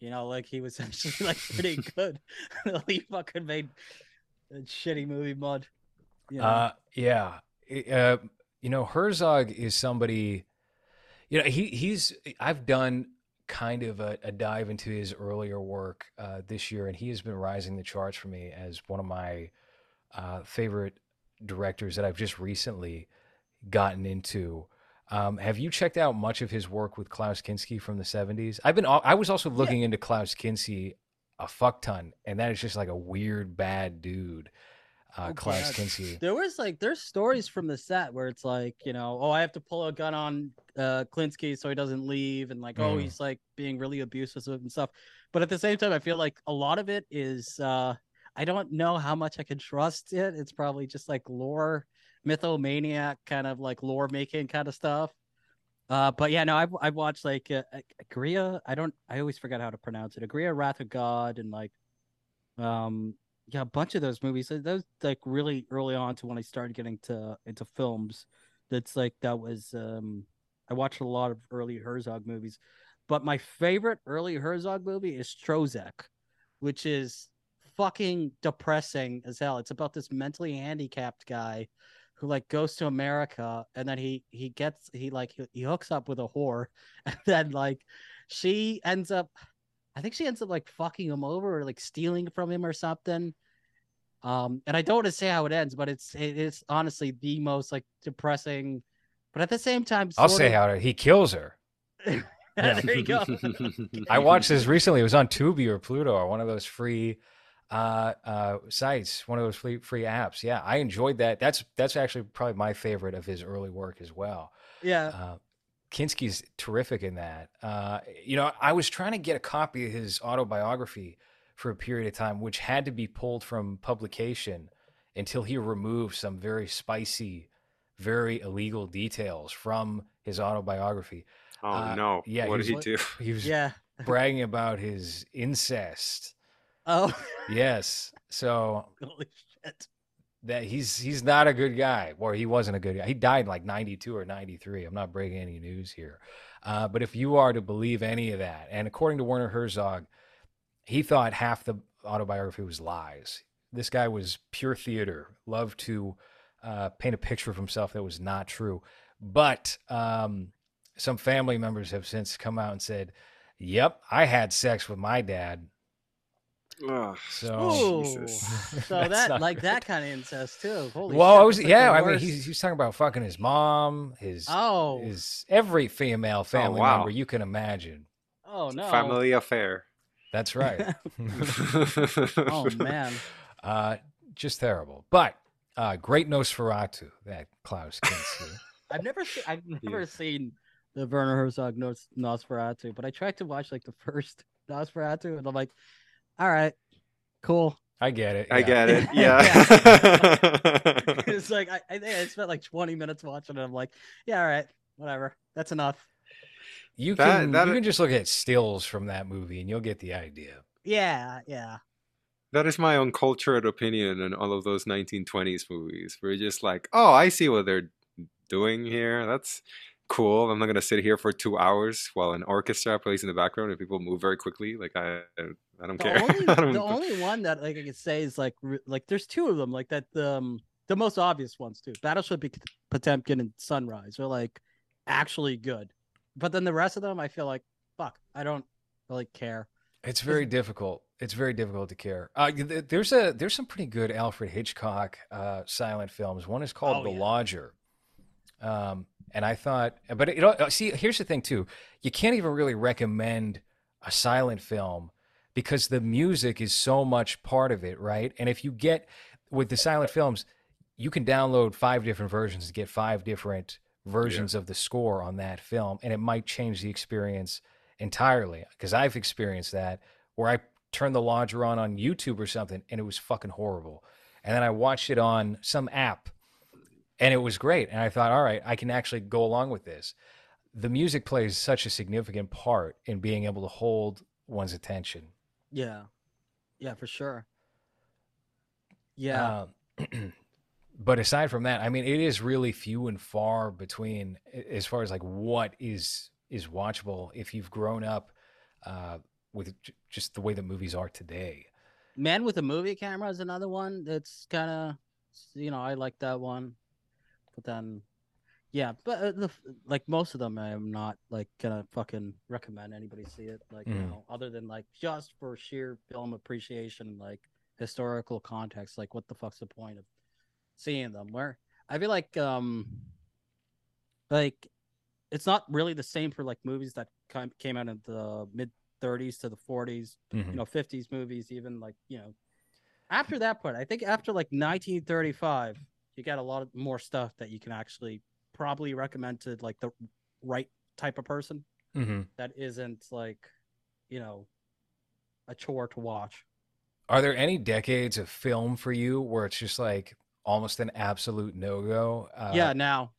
You know, like he was actually like pretty good. he fucking made a shitty movie mud. You know? Uh, yeah. Uh, you know, Herzog is somebody. You know, he he's. I've done kind of a, a dive into his earlier work uh, this year, and he has been rising the charts for me as one of my uh, favorite directors that I've just recently gotten into. Um, have you checked out much of his work with Klaus Kinski from the '70s? I've been. I was also looking into Klaus Kinski a fuck ton, and that is just like a weird bad dude. Uh, Oh, Klaus God. Kinski. There was like there's stories from the set where it's like you know oh I have to pull a gun on uh Klinsky so he doesn't leave and like oh Mm. he's like being really abusive and stuff, but at the same time I feel like a lot of it is uh I don't know how much I can trust it. It's probably just like lore mythomaniac kind of like lore making kind of stuff. Uh, but yeah, no, I've I've watched like uh, Agria. I don't. I always forget how to pronounce it. Agria, Wrath of God, and like, um, yeah, a bunch of those movies. uh, Those like really early on to when I started getting to into films. That's like that was. Um, I watched a lot of early Herzog movies, but my favorite early Herzog movie is Stroszek, which is fucking depressing as hell. It's about this mentally handicapped guy who like goes to America and then he he gets he like he, he hooks up with a whore and then like she ends up I think she ends up like fucking him over or like stealing from him or something. Um and I don't want to say how it ends, but it's it is honestly the most like depressing but at the same time I'll say of- how he kills her. there you go. I watched this recently. It was on Tubi or Pluto or one of those free uh, uh, sites, one of those free free apps. Yeah, I enjoyed that. That's that's actually probably my favorite of his early work as well. Yeah. Uh, Kinski's terrific in that. Uh, you know, I was trying to get a copy of his autobiography for a period of time, which had to be pulled from publication until he removed some very spicy, very illegal details from his autobiography. Oh Uh, no! yeah, what he did was he do? He was Yeah. bragging about his incest. Oh Yes. So holy shit. That he's he's not a good guy, or he wasn't a good guy. He died like ninety two or ninety three. I'm not breaking any news here, uh, but if you are to believe any of that, and according to Werner Herzog, he thought half the autobiography was lies. This guy was pure theater, loved to uh, paint a picture of himself that was not true. But um, some family members have since come out and said, "Yep, I had sex with my dad." Oh, So Jesus. So that like good. that kind of incest too. Holy well, shit, I was like, yeah. I mean, worst. he's he's talking about fucking his mom, his Oh. his every female family wow. member you can imagine. Oh no. Family affair. That's right. Oh man. uh, just terrible. But uh, great Nosferatu, that Klaus Kinski. I've never seen I've never Yeah. seen the Werner Herzog Nos- Nosferatu, but I tried to watch like the first Nosferatu and I'm like, all right, cool. I get it. I get it. Yeah. Yeah. it's like I, I I spent like 20 minutes watching it. I'm like, yeah, all right, whatever. That's enough. You That- can that- you can just look at stills from that movie and you'll get the idea. Yeah, yeah. that is my uncultured opinion on all of those 1920s movies. We're just like, oh, I see what they're doing here. That's cool. I'm not gonna sit here for two hours while an orchestra plays in the background and people move very quickly. Like I, I don't The care. only I don't- the only one that like I could say is like like there's two of them like that um the most obvious ones too. Battleship Potemkin and Sunrise are like actually good, but then the rest of them I feel like fuck I don't really care. It's very difficult. It's very difficult to care. Uh, there's a there's some pretty good Alfred Hitchcock uh, silent films. One is called Oh, The yeah. Lodger, um, and I thought, but it, it, see, here's the thing too. You can't even really recommend a silent film because the music is so much part of it, right? And if you get with the silent films, you can download five different versions to get five different versions of the score on that film, and it might change the experience entirely. Because I've experienced that where I turned the Lodger on on YouTube or something, and it was fucking horrible. And then I watched it on some app, and it was great. And I thought, all right, I can actually go along with this. The music plays such a significant part in being able to hold one's attention. Yeah, yeah, for sure. Yeah, Um, but aside from that, I mean, it is really few and far between as far as like what is is watchable if you've grown up uh, with j- just the way that movies are today. Man with a movie camera is another one that's kind of you know I like that one, but then yeah, but uh, the like most of them I'm not like gonna fucking recommend anybody see it like you Mhm. know other than like just for sheer film appreciation and like historical context like what the fuck's the point of seeing them where I feel like um like it's not really the same for like movies that came out in the mid 30s to the 40s Mhm. you know 50s movies even like you know after that point, I think after like 1935, you got a lot of more stuff that you can actually probably recommend to like the right type of person hmm that isn't like, you know, a chore to watch. Are there any decades of film for you where it's just like almost an absolute no go? Uh, yeah, now.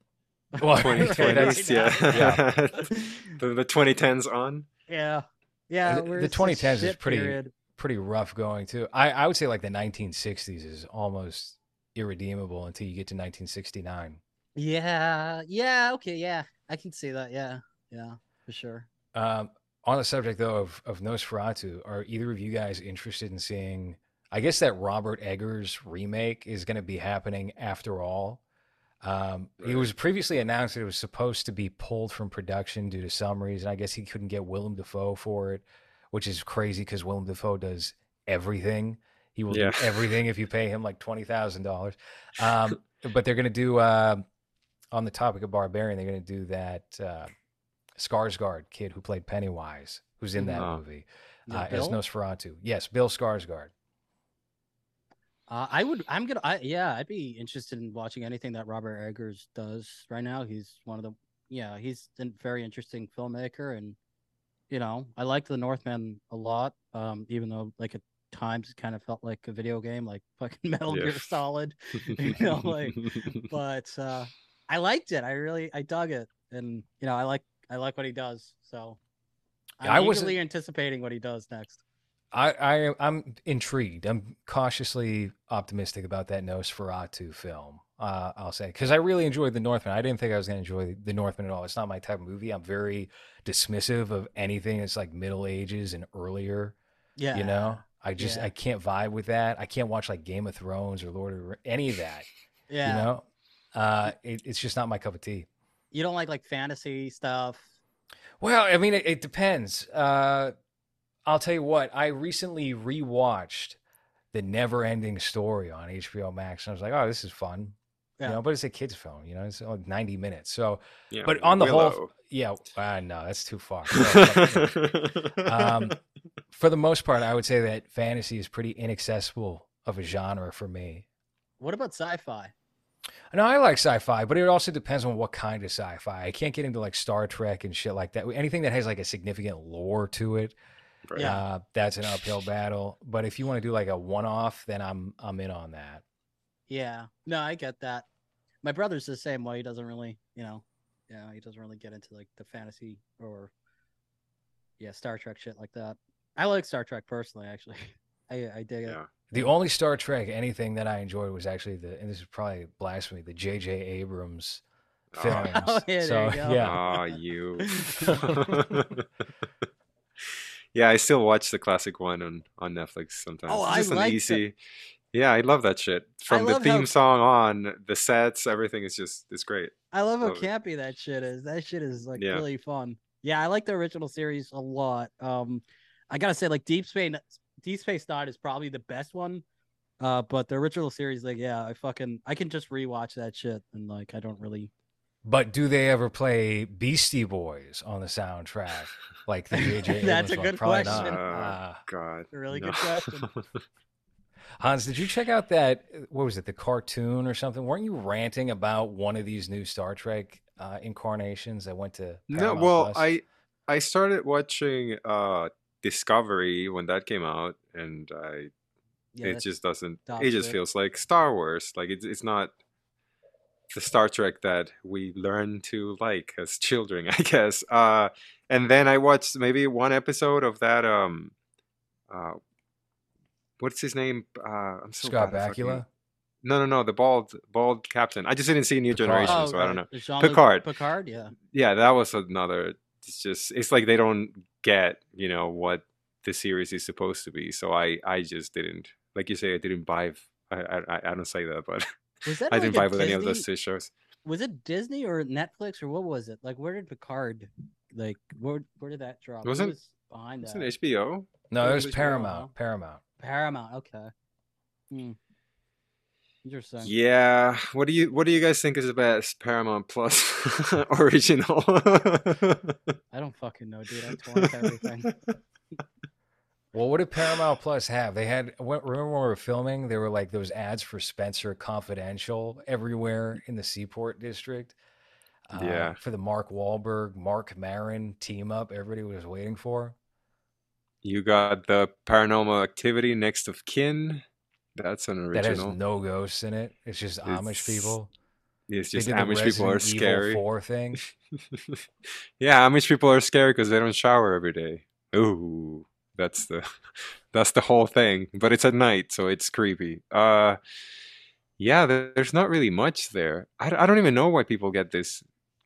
Well, Twenty Right twenties, now. yeah. the the twenty tens on. Yeah. Yeah. The- the 2010s is pretty- period. pretty rough going too. I, I would say like the 1960s is almost irredeemable until you get to 1969. Yeah. Yeah. Okay. Yeah. I can see that. Yeah. Yeah. For sure. Um, on the subject though of of Nosferatu, are either of you guys interested in seeing? I guess that Robert Eggers remake is going to be happening after all. Um, It was previously announced that it was supposed to be pulled from production due to some reason. I guess he couldn't get Willem Dafoe for it, which is crazy because Willem Dafoe does everything. He will Yeah. do everything if you pay him like twenty thousand dollars. Um, but they're going to do uh, on the topic of Barbarian. They're going to do that uh, Skarsgård kid who played Pennywise, who's in that Oh. movie Yeah, uh, as Nosferatu. Yes, Bill Skarsgård. Uh, I would. I'm gonna. I, yeah, I'd be interested in watching anything that Robert Eggers does right now. He's one of the. Yeah, he's a very interesting filmmaker, and you know, I liked The Northman a lot. Um, even though like at times it kind of felt like a video game, like fucking Metal Yeah. Gear Solid. You know, like, But uh, I liked it. I really, I dug it, and you know, I like, I like what he does. So I'm Yeah, I wasn't- eagerly anticipating what he does next. I, I I'm intrigued. I'm cautiously optimistic about that Nosferatu film. Uh, I'll say because I really enjoyed The Northman. I didn't think I was going to enjoy The Northman at all. It's not my type of movie. I'm very dismissive of anything that's like Middle Ages and earlier. Yeah, You know, I just Yeah. I can't vibe with that. I can't watch like Game of Thrones or Lord of any of that. yeah. You know, uh, it, it's just not my cup of tea. you don't like like fantasy stuff. Well, I mean, it, it depends. Uh, I'll tell you what. I recently rewatched the Never Ending Story on HBO Max, and I was like, "Oh, this is fun." Yeah. You know, but it's a kids' film. You know, it's like ninety minutes. So, Yeah, but on the whole, Willow. yeah, uh, no, that's too far. Yeah, fuck no. um, for the most part, I would say that fantasy is pretty inaccessible of a genre for me. What about sci-fi? No, I like sci-fi, but it also depends on what kind of sci-fi. I can't get into like Star Trek and shit like that. Anything that has like a significant lore to it, Right. Yeah. uh, that's an uphill battle. But if you want to do like a one-off, then I'm I'm in on that. Yeah, no, I get that. My brother's the same way. He doesn't really, you know, yeah, he doesn't really get into like the fantasy or yeah, Star Trek shit like that. I like Star Trek personally, actually. I I dig it. Yeah. The only Star Trek anything that I enjoyed was actually the, and this is probably blasphemy, the J.J. Abrams Oh. films. Oh, yeah, there so you go. yeah, Ah, you. yeah, I still watch the classic one on on Netflix sometimes. Oh, it's I just an like the- Yeah, I love that shit. From the theme how- song on, the sets, everything is just it's great. I love how Love it. campy that shit is. That shit is like Yeah. really fun. Yeah, I like the original series a lot. Um, I gotta say, like Deep Space, Deep Space Nine is probably the best one. Uh, but the original series, like, yeah, I fucking, I can just rewatch that shit, and like, I don't really. but do they ever play Beastie Boys on the soundtrack like the J.J. That's a good Probably question. Oh, Uh, God, A really no. good question. Hans, did you check out that? What was it? The cartoon or something? Weren't you ranting about one of these new Star Trek uh, incarnations that went to? no, well, Plus? I I started watching uh Discovery when that came out, and I Yeah, it just doesn't it just shit. feels like star wars like it's, it's not the star trek that we learn to like as children i guess uh and then i watched maybe one episode of that um uh what's his name uh i'm so Scott bad Bakula. no no no the bald bald captain i just didn't see new Picard. generation Oh, so i don't know. Jean-Luc Picard. Picard, yeah. yeah that was another it's just it's like they don't get you know what the series is supposed to be so i i just didn't like you say i didn't buy. i i, I don't say that but Was that i like didn't a vibe with any of those two shows Was it Disney or Netflix or what was it? Like, where did Picard, like, where where did that drop? Who Wasn't- was behind it's that? an hbo No, It it was was HBO. Paramount. Paramount. Paramount. Okay. Hmm. Interesting. yeah what do you what do you guys think is the best paramount plus original I don't fucking know, dude. I torrent everything. Well, what did Paramount Plus have? They had. Remember when we were filming? There were like those ads for Spenser Confidential everywhere in the Seaport District. Uh, Yeah. For the Mark Wahlberg, Marc Maron team up, everybody was waiting for. You got the Paranormal Activity Next of Kin. That's an original. That has no ghosts in it. It's just Amish people. it's just Amish people are Resident Evil scary. 4 thing. yeah, Amish people are scary because they don't shower every day. Ooh, that's the that's the whole thing. But it's at night, so it's creepy. Uh, yeah, there's not really much there. I don't even know why people get this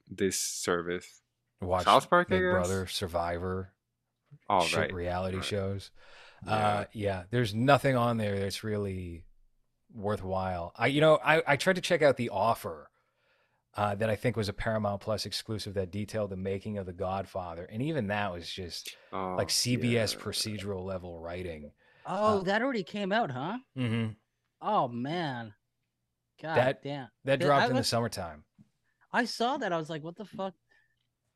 this service. Watch South Park, I Big? Brother, Survivor, All shit right. reality right. shows. Yeah. Uh, yeah, there's nothing on there that's really worthwhile. I, you know, I, I tried to check out the offer uh, that I think was a Paramount Plus exclusive that detailed the making of The Godfather, and even that was just Oh, like CBS yeah. procedural level writing. Oh, Uh, that already came out, huh? Mm-hmm. Oh man. God That- damn. That dropped I in the was- summertime. I saw that. I was like, what the fuck?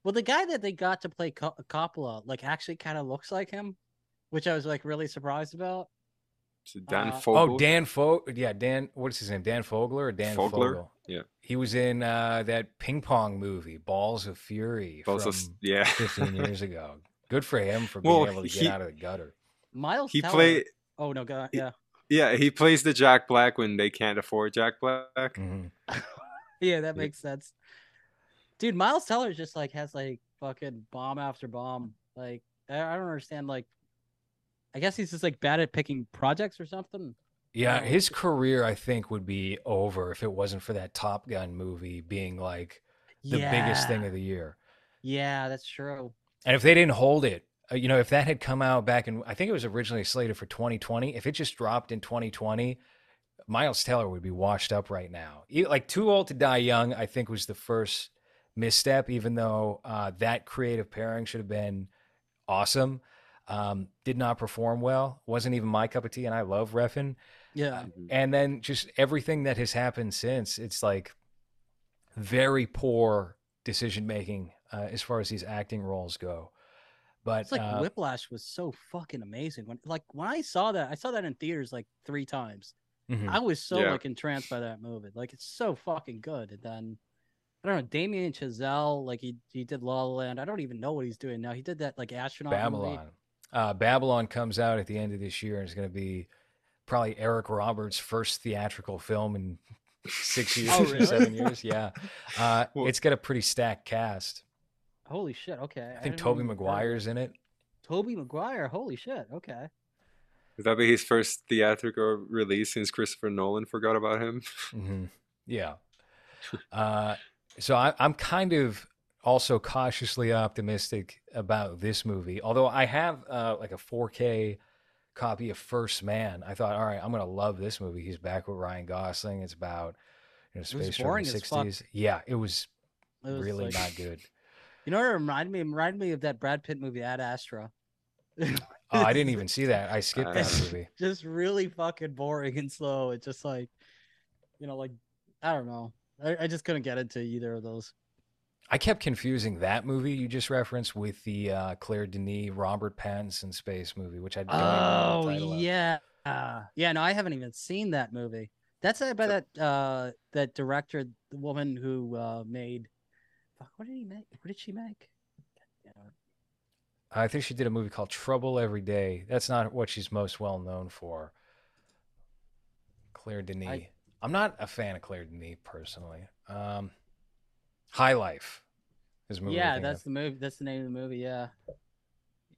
Well, the guy that they got to play Co- Coppola, like, actually kind of looks like him, which I was like really surprised about. So Dan uh, Fogel. Oh, Dan Fo, yeah, Dan. What's his name? Dan Fogler or Dan Fogler? Fogel? Yeah. He was in uh, that ping pong movie, Balls of Fury, Also, from yeah. 15 years ago. Good for him for Well, being able to get out of the gutter. Miles. he Teller- played. Oh no, God, he- yeah, Yeah, he plays the Jack Black when they can't afford Jack Black. Mhm. yeah, that Yeah. makes sense. Dude, Miles Teller just like has like fucking bomb after bomb. Like, I, I don't understand. Like, I guess he's just like bad at picking projects or something. Yeah, his career, I think, would be over if it wasn't for that Top Gun movie being like the biggest thing of the year. Yeah, that's true. And if they didn't hold it, uh, you know, if that had come out back in, I think it was originally slated for 2020. If it just dropped in 2020, Miles Teller would be washed up right now. Like Too Old to Die Young, I think was the first misstep, even though uh, that creative pairing should have been awesome. Um, did not perform well. Wasn't even my cup of tea, and I love Refn. Yeah, Mhm. And then just everything that has happened since, it's like very poor decision making uh, as far as these acting roles go. But it's like uh, Whiplash was so fucking amazing. When like when I saw that, I saw that in theaters like three times. mhm. I was so Yeah. like entranced by that movie. Like it's so fucking good. And then I don't know, Damien Chazelle, like he he did La La Land. I don't even know what he's doing now. He did that like astronaut movie. Babylon. Uh, Babylon comes out at the end of this year and it's going to be probably Eric Roberts' first theatrical film in six years Oh, or really? seven years. Yeah. Uh, Well- it's got a pretty stacked cast. Holy shit! Okay, I think didn't Tobey even. Maguire's in it. Tobey Maguire. Holy shit! Okay. Would that be his first theatrical release since Christopher Nolan forgot about him? hmm Yeah. Uh, so I, I'm kind of also cautiously optimistic about this movie. Although I have uh, like a 4K copy of First Man, I thought, all right, I'm gonna love this movie. He's back with Ryan Gosling. It's about you know space from boring the 60s. Yeah, it was, It was really like- not good. You know what it reminded me? It reminded me of that Brad Pitt movie Ad Astra. Oh, I didn't even see that. I skipped that movie. just really fucking boring and slow. It's just like, you know, like I don't know. I, I just couldn't get into either of those. I kept confusing that movie you just referenced with the uh, Claire Denis Robert Pattinson space movie, which I don't Oh yeah, uh, yeah. No, I haven't even seen that movie. That's uh, by So- that uh that director, the woman who uh made. Fuck, what did he make? What did she make? I think she did a movie called Trouble Every Day. That's not what she's most well known for. Claire Denis. I, am not a fan of Claire Denis personally. Um, High Life is movie. Yeah, that's of. the movie. That's the name of the movie. Yeah.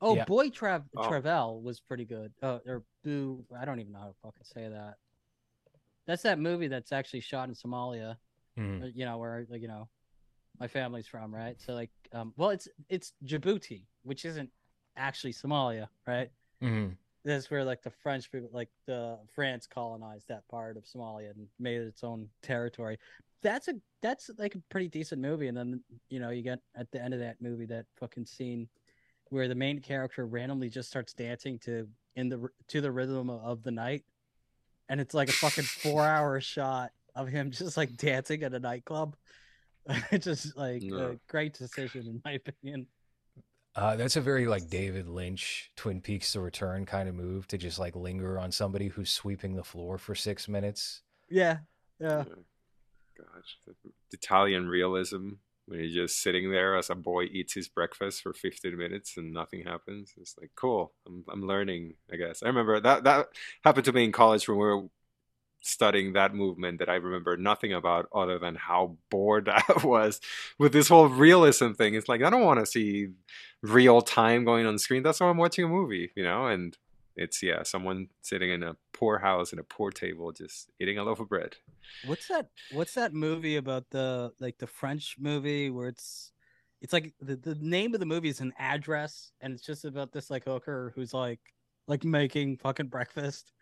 Oh, Yeah. Boy Trav Oh. Travel was pretty good. Uh, or Boo. I don't even know how to fucking say that. That's that movie that's actually shot in Somalia. Uh, You know where like you know, my family's from, right? So like, um, well, it's it's Djibouti, which isn't actually Somalia, right? Mhm. That's where like the French people, like the France colonized that part of Somalia and made it its own territory. That's a that's like a pretty decent movie. And then you know you get at the end of that movie that fucking scene where the main character randomly just starts dancing to in the to the rhythm of the night, and it's like a fucking four hour shot of him just like dancing at a nightclub. it's just like No. a great decision in my opinion. Uh, that's a very like David Lynch, Twin Peaks: The Return kind of move to just like linger on somebody who's sweeping the floor for six minutes. Yeah, yeah. Gosh, the Italian realism when you're just sitting there as a boy eats his breakfast for 15 minutes and nothing happens. It's like cool. I'm I'm learning. I guess I remember that that happened to me in college when we were studying that movement that I remember nothing about other than how bored I was with this whole realism thing. It's like I don't want to see real time going on screen. That's why I'm watching a movie, you know. And it's yeah, someone sitting in a poor house in a poor table just eating a loaf of bread. What's that? What's that movie about the like the French movie where it's it's like the, the name of the movie is an address and it's just about this like hooker who's like like making fucking breakfast.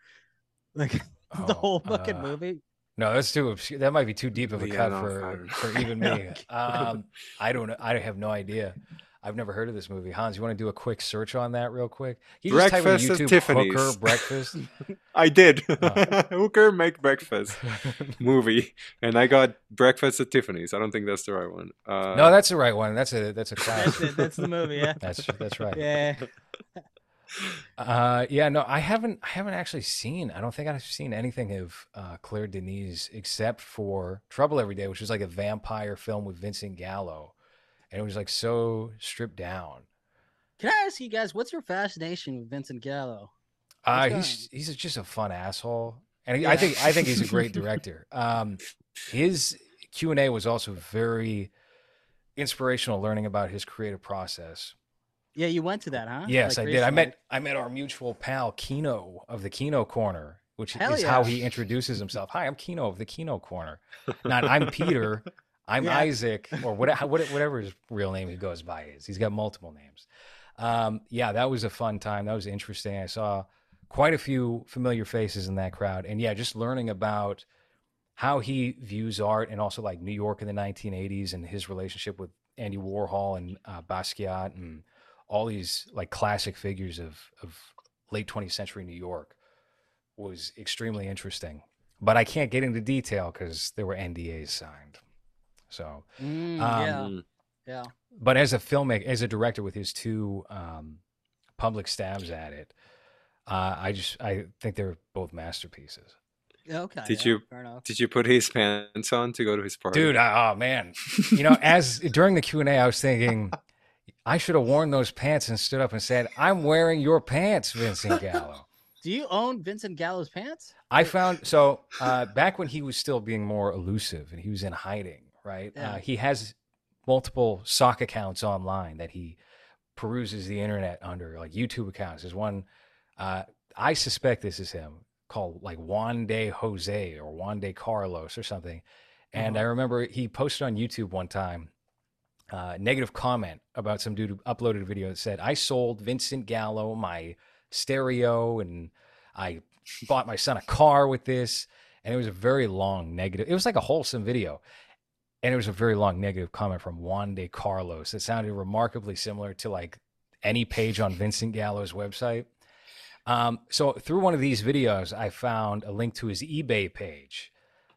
Like the Oh, whole fucking uh, movie. No, that's too obscure. That might be too deep of a Yeah, cut no, for for even me. Um, I don't. I have no idea. I've never heard of this movie. Hans, you want to do a quick search on that real quick? You just type in YouTube Tiffany's. hooker breakfast. I did. Oh. Hooker make breakfast movie, and I got breakfast at Tiffany's. I don't think that's the right one. Uh, no, that's the right one. That's a that's a That's classic. it. That's the movie. Yeah. That's that's right. Yeah. Uh, yeah, no, I haven't. I haven't actually seen. I don't think I've seen anything of uh, Claire Denis except for Trouble Every Day, which was like a vampire film with Vincent Gallo, and it was like so stripped down. Can I ask you guys, what's your fascination with Vincent Gallo? Uh, he's he's just a fun asshole, and Yeah. I think I think he's a great director. Um, his Q and A was also very inspirational, learning about his creative process. Yeah, you went to that, huh? Yes, Like I did. I met I met our mutual pal Kino of the Kino Corner, which Hell is how he introduces himself. Hi, I'm Kino of the Kino Corner. Not I'm Peter. I'm Yeah. Isaac, or what, what, whatever his real name he goes by is. He's got multiple names. Um, yeah, that was a fun time. That was interesting. I saw quite a few familiar faces in that crowd, and yeah, just learning about how he views art and also like New York in the 1980s and his relationship with Andy Warhol and uh, Basquiat and all these like classic figures of of late 20th century New York was extremely interesting. But I can't get into detail because there were NDAs signed. So, Mm, Um, yeah, mm, yeah. but as a filmmaker, as a director with his two um, public stabs at it, uh, I just I think they're both masterpieces. Okay. Did yeah, you- Fair enough. Did you put his pants on to go to his party? Dude, I, oh man, you know, as during the Q and A, I was thinking I should have worn those pants and stood up and said, "I'm wearing your pants, Vincent Gallo." Do you own Vincent Gallo's pants? I found so uh, back when he was still being more elusive and he was in hiding, right? Yeah. Uh, he has multiple sock accounts online that he peruses the internet under, like YouTube accounts. There's one uh, I suspect this is him called like Juan de Jose or Juan de Carlos or something. And I remember he posted on YouTube one time uh, negative comment about some dude who uploaded a video that said, I sold Vincent Gallo my stereo and I bought my son a car with this. And it was a very long negative. It was like a wholesome video. And it was a very long negative comment from Juan de Carlos. It sounded remarkably similar to like any page on Vincent Gallo's website. Um, so through one of these videos, I found a link to his eBay page,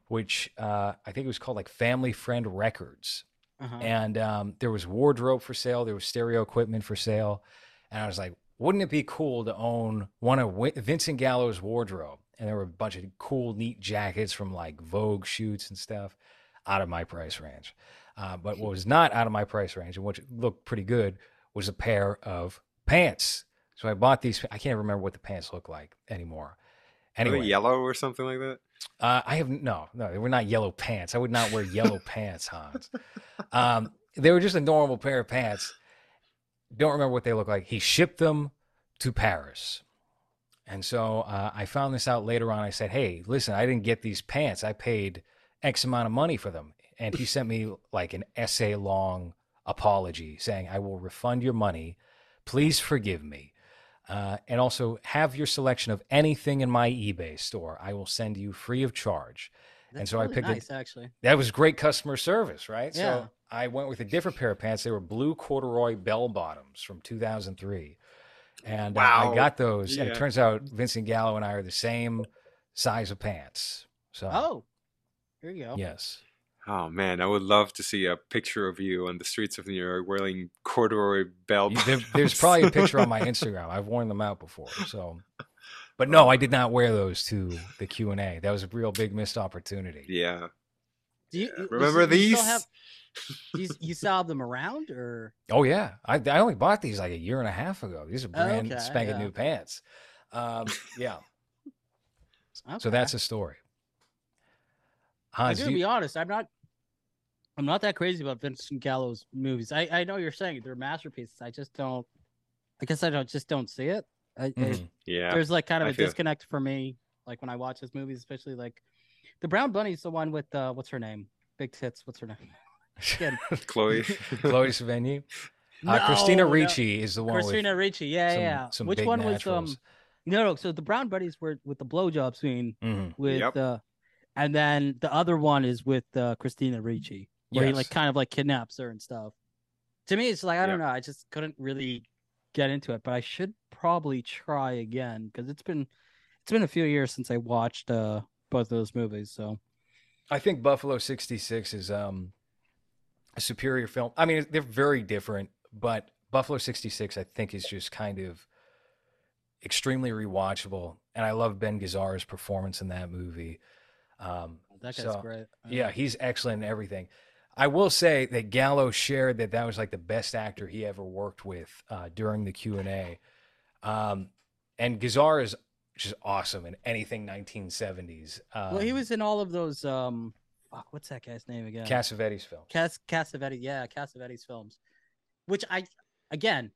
which uh, I think it was called like Family Friend Records Uh-huh. and um, there was wardrobe for sale, there was stereo equipment for sale, and I was like, wouldn't it be cool to own one of Wi- Vincent Gallo's wardrobe? And there were a bunch of cool, neat jackets from like Vogue shoots and stuff, out of my price range. Uh, but what was not out of my price range, and which looked pretty good, was a pair of pants. So I bought these. I can't remember what the pants look like anymore. Anyway, yellow or something like that? uh, I have no, no, they were not yellow pants. I would not wear yellow pants, Hans. Um, they were just a normal pair of pants. Don't remember what they look like. He shipped them to Paris. And so uh, I found this out later on. I said, Hey, listen, I didn't get these pants. I paid X amount of money for them. And he sent me like an essay long apology saying, I will refund your money. Please forgive me. Uh, and also have your selection of anything in my eBay store. I will send you free of charge. and That's so I really picked it- nice, actually. That was great customer service, right? Yeah. So I went with a different pair of pants. They were blue corduroy bell bottoms from 2003. And uh, I got those. And it turns out Vincent Gallo and I are the same size of pants. So, Oh, here you go. yes. Oh man, I would love to see a picture of you on the streets of New York wearing corduroy bell. There, there's probably a picture on my Instagram. I've worn them out before. So, but no, I did not wear those to the Q and A. That was a real big missed opportunity. Yeah. Do you, yeah. you- Remember you these? Still have, you, you still have them around, or Oh yeah, I, I only bought these like a year and a half ago. These are brand Okay, spanking yeah. new pants. Um, yeah. So that's a story. I'm gonna you- be honest. I'm not. I'm not that crazy about Vincent Gallo's movies. I, I know you're saying they're masterpieces. I just don't. I guess I don't just don't see it. I, I- Mhm. Yeah. there's like kind of I a feel- disconnect for me. Like when I watch his movies, especially like the Brown Bunny's the one with uh, what's her name? Big tits. What's her name? Again. Chloe. Chloe Sevigny. Uh, Christina No, no. Ricci is the one Christina Ricci. Yeah, some- yeah. some Which big one was um? naturals. No, no. So the Brown Bunnies were with the blowjob scene with. Mhm. with Yep. uh, and then the other one is with uh, Christina Ricci, where he like kind of like kidnaps her and stuff. To me, it's like I don't know. I just couldn't really get into it, but I should probably try again because it's been it's been a few years since I watched uh both of those movies. So I think Buffalo 66 is um a superior film. I mean, they're very different, but Buffalo 66 I think is just kind of extremely rewatchable and I love Ben Gazzara's performance in that movie. Um that guy's So, great. yeah, he's excellent in everything. I will say that Gallo shared that that was like the best actor he ever worked with uh, during the Q and A, um, and Gazzara is just awesome in anything 1970s. Um, well, he was in all of those. um fuck, What's that guy's name again? Cassavetes film. Cas Cassavetes, yeah, Cassavetes films, which I again,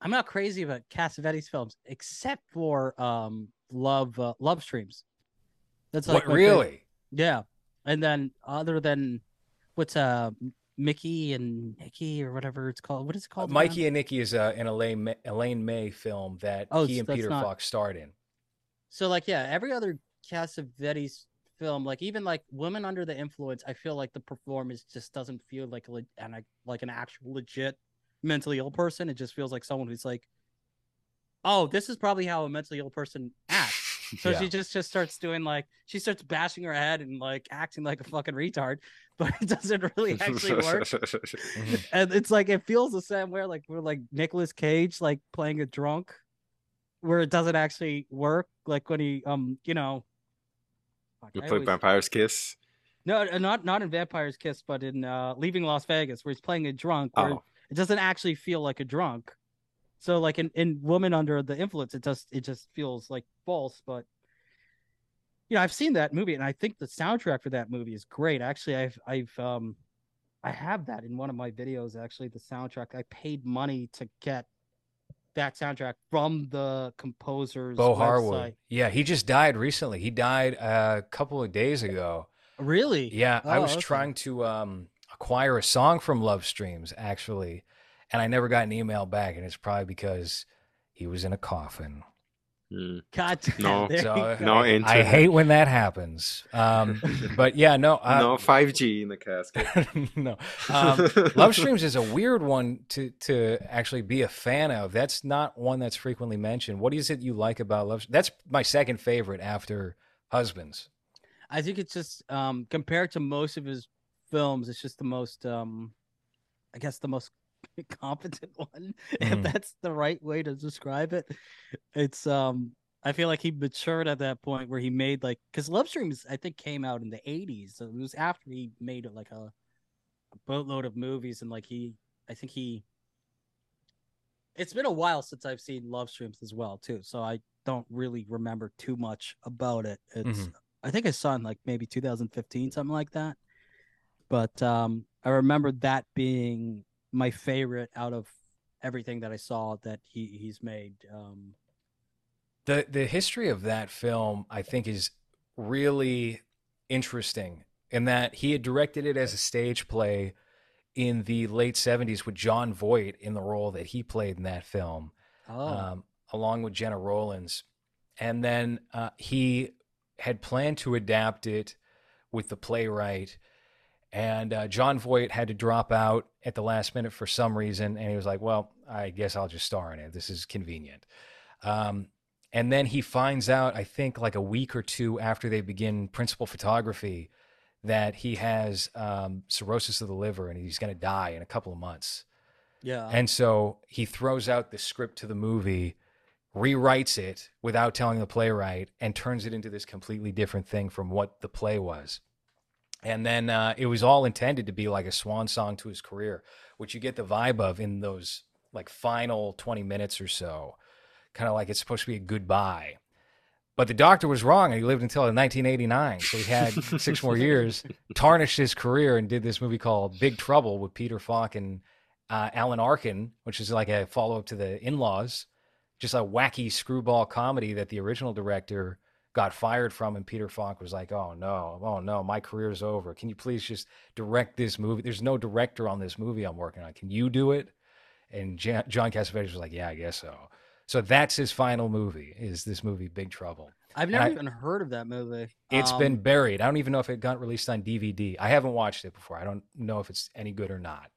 I'm not crazy about Cassavetes films except for um love uh, love streams. That's like what my favorite- really? Yeah, and then other than what's uh Mickey and Nicky or whatever it's called. What is it Uh, called? again? Mikey and Nicky is uh, an Elaine May, Elaine May film that Oh, he and Peter not- Falk starred in. So like yeah, every other Cassavetes film, like even like Women Under the Influence, I feel like the performance just doesn't feel like a and I like an actual legit mentally ill person. It just feels like someone who's like, oh, this is probably how a mentally ill person acts. So Yeah. she just just starts doing like she starts bashing her head and like acting like a fucking retard, but it doesn't really actually work. Mhm. and it's like it feels the same way like we're like Nicolas Cage like playing a drunk where it doesn't actually work like when he um you know You play always- Vampire's Kiss. no uh, not not in Vampire's Kiss but in uh Leaving Las Vegas where he's playing a drunk where Oh, it doesn't actually feel like a drunk so like in, in Woman Under the Influence it just it just feels like false but you know I've seen that movie and I think the soundtrack for that movie is great actually I've I've um I have that in one of my videos actually the soundtrack I paid money to get that soundtrack from the composer's Bo website. Harwood. Yeah, he just died recently. He died a couple of days ago. really Yeah, I Oh, was okay. trying to um, acquire a song from Love Streams actually, and I never got an email back, and it's probably because he was in a coffin. hmm. God No. there So, go. No I internet. hate when that happens. Um, but yeah, no, uh, no 5G in the casket. no. Um, Love Streams is a weird one to to actually be a fan of. That's not one that's frequently mentioned. What is it you like about Love? That's my second favorite after Husbands. I think it's just um compared to most of his films, it's just the most um I guess the most competent one, if Mhm. that's the right way to describe it. It's um I feel like he matured at that point where he made like because Love Streams I think came out in the eighties. So it was after he made like a, a boatload of movies and like he I think he it's been a while since I've seen Love Streams as well too. So I don't really remember too much about it. It's Mhm. I think I saw it in like maybe 2015, something like that. But um, I remember that being my favorite out of everything that I saw that he he's made. Um, The the history of that film, I think, is really interesting in that he had directed it as a stage play in the late '70s with Jon Voight in the role that he played in that film. oh, um, along with Gena Rowlands. And then uh, he had planned to adapt it with the playwright. And uh, Jon Voight had to drop out at the last minute for some reason. And he was like, well, I guess I'll just star in it. This is convenient. Um, and then he finds out, I think, like a week or two after they begin principal photography, that he has um, cirrhosis of the liver and he's going to die in a couple of months. Yeah. And so he throws out the script to the movie, rewrites it without telling the playwright, and turns it into this completely different thing from what the play was. And then uh, it was all intended to be like a swan song to his career, which you get the vibe of in those like final 20 minutes or so, kind of like it's supposed to be a goodbye. But the doctor was wrong, and he lived until 1989. So he had six more years, tarnished his career, and did this movie called Big Trouble with Peter Falk and uh, Alan Arkin, which is like a follow up to The In Laws, just a wacky screwball comedy that the original director got fired from. And Peter Falk was like, oh no, oh no, my career's over. Can you please just direct this movie? There's no director on this movie I'm working on. Can you do it? And Jan- John Cassavetes was like, yeah, I guess so. So that's his final movie. Is this movie Big Trouble? I've never I- even heard of that movie. It's Um, been buried. I don't even know if it got released on DVD. I haven't watched it before. I don't know if it's any good or not.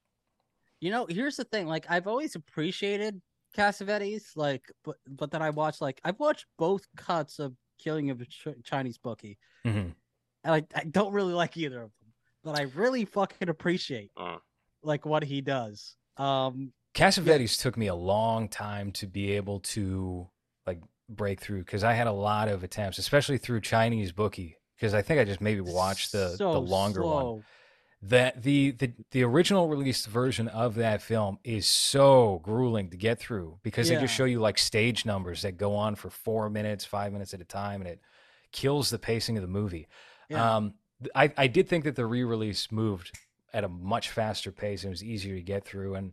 You know, here's the thing. Like, I've always appreciated Cassavetes. Like, but but then I watched like I've watched both cuts of Killing of a Ch- Chinese Bookie, Mhm. and I, I don't really like either of them. But I really fucking appreciate Uh, like what he does. Um, Cassavetes took me a long time to be able to like break through because I had a lot of attempts, especially through Chinese Bookie. Because I think I just maybe watched the so the longer one. That the, the the original released version of that film is so grueling to get through because they just show you like stage numbers that go on for four minutes, five minutes at a time, and it kills the pacing of the movie. Yeah. Um, I, I did think that the re-release moved at a much faster pace and it was easier to get through. And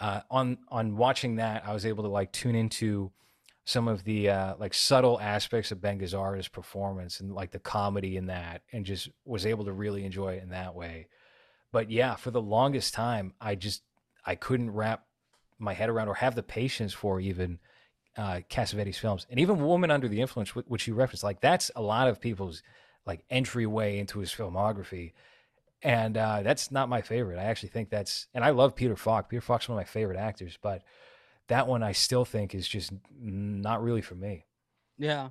uh, on on watching that, I was able to like tune into some of the uh, like subtle aspects of Ben Gazzara's performance and like the comedy in that, and just was able to really enjoy it in that way. But yeah, for the longest time, I just I couldn't wrap my head around or have the patience for even uh, Cassavetes films, and even Woman Under the Influence, which you referenced. Like that's a lot of people's like entryway into his filmography, and uh, that's not my favorite. I actually think that's, and I love Peter Falk. Peter Falk's one of my favorite actors, but that one I still think is just not really for me. yeah.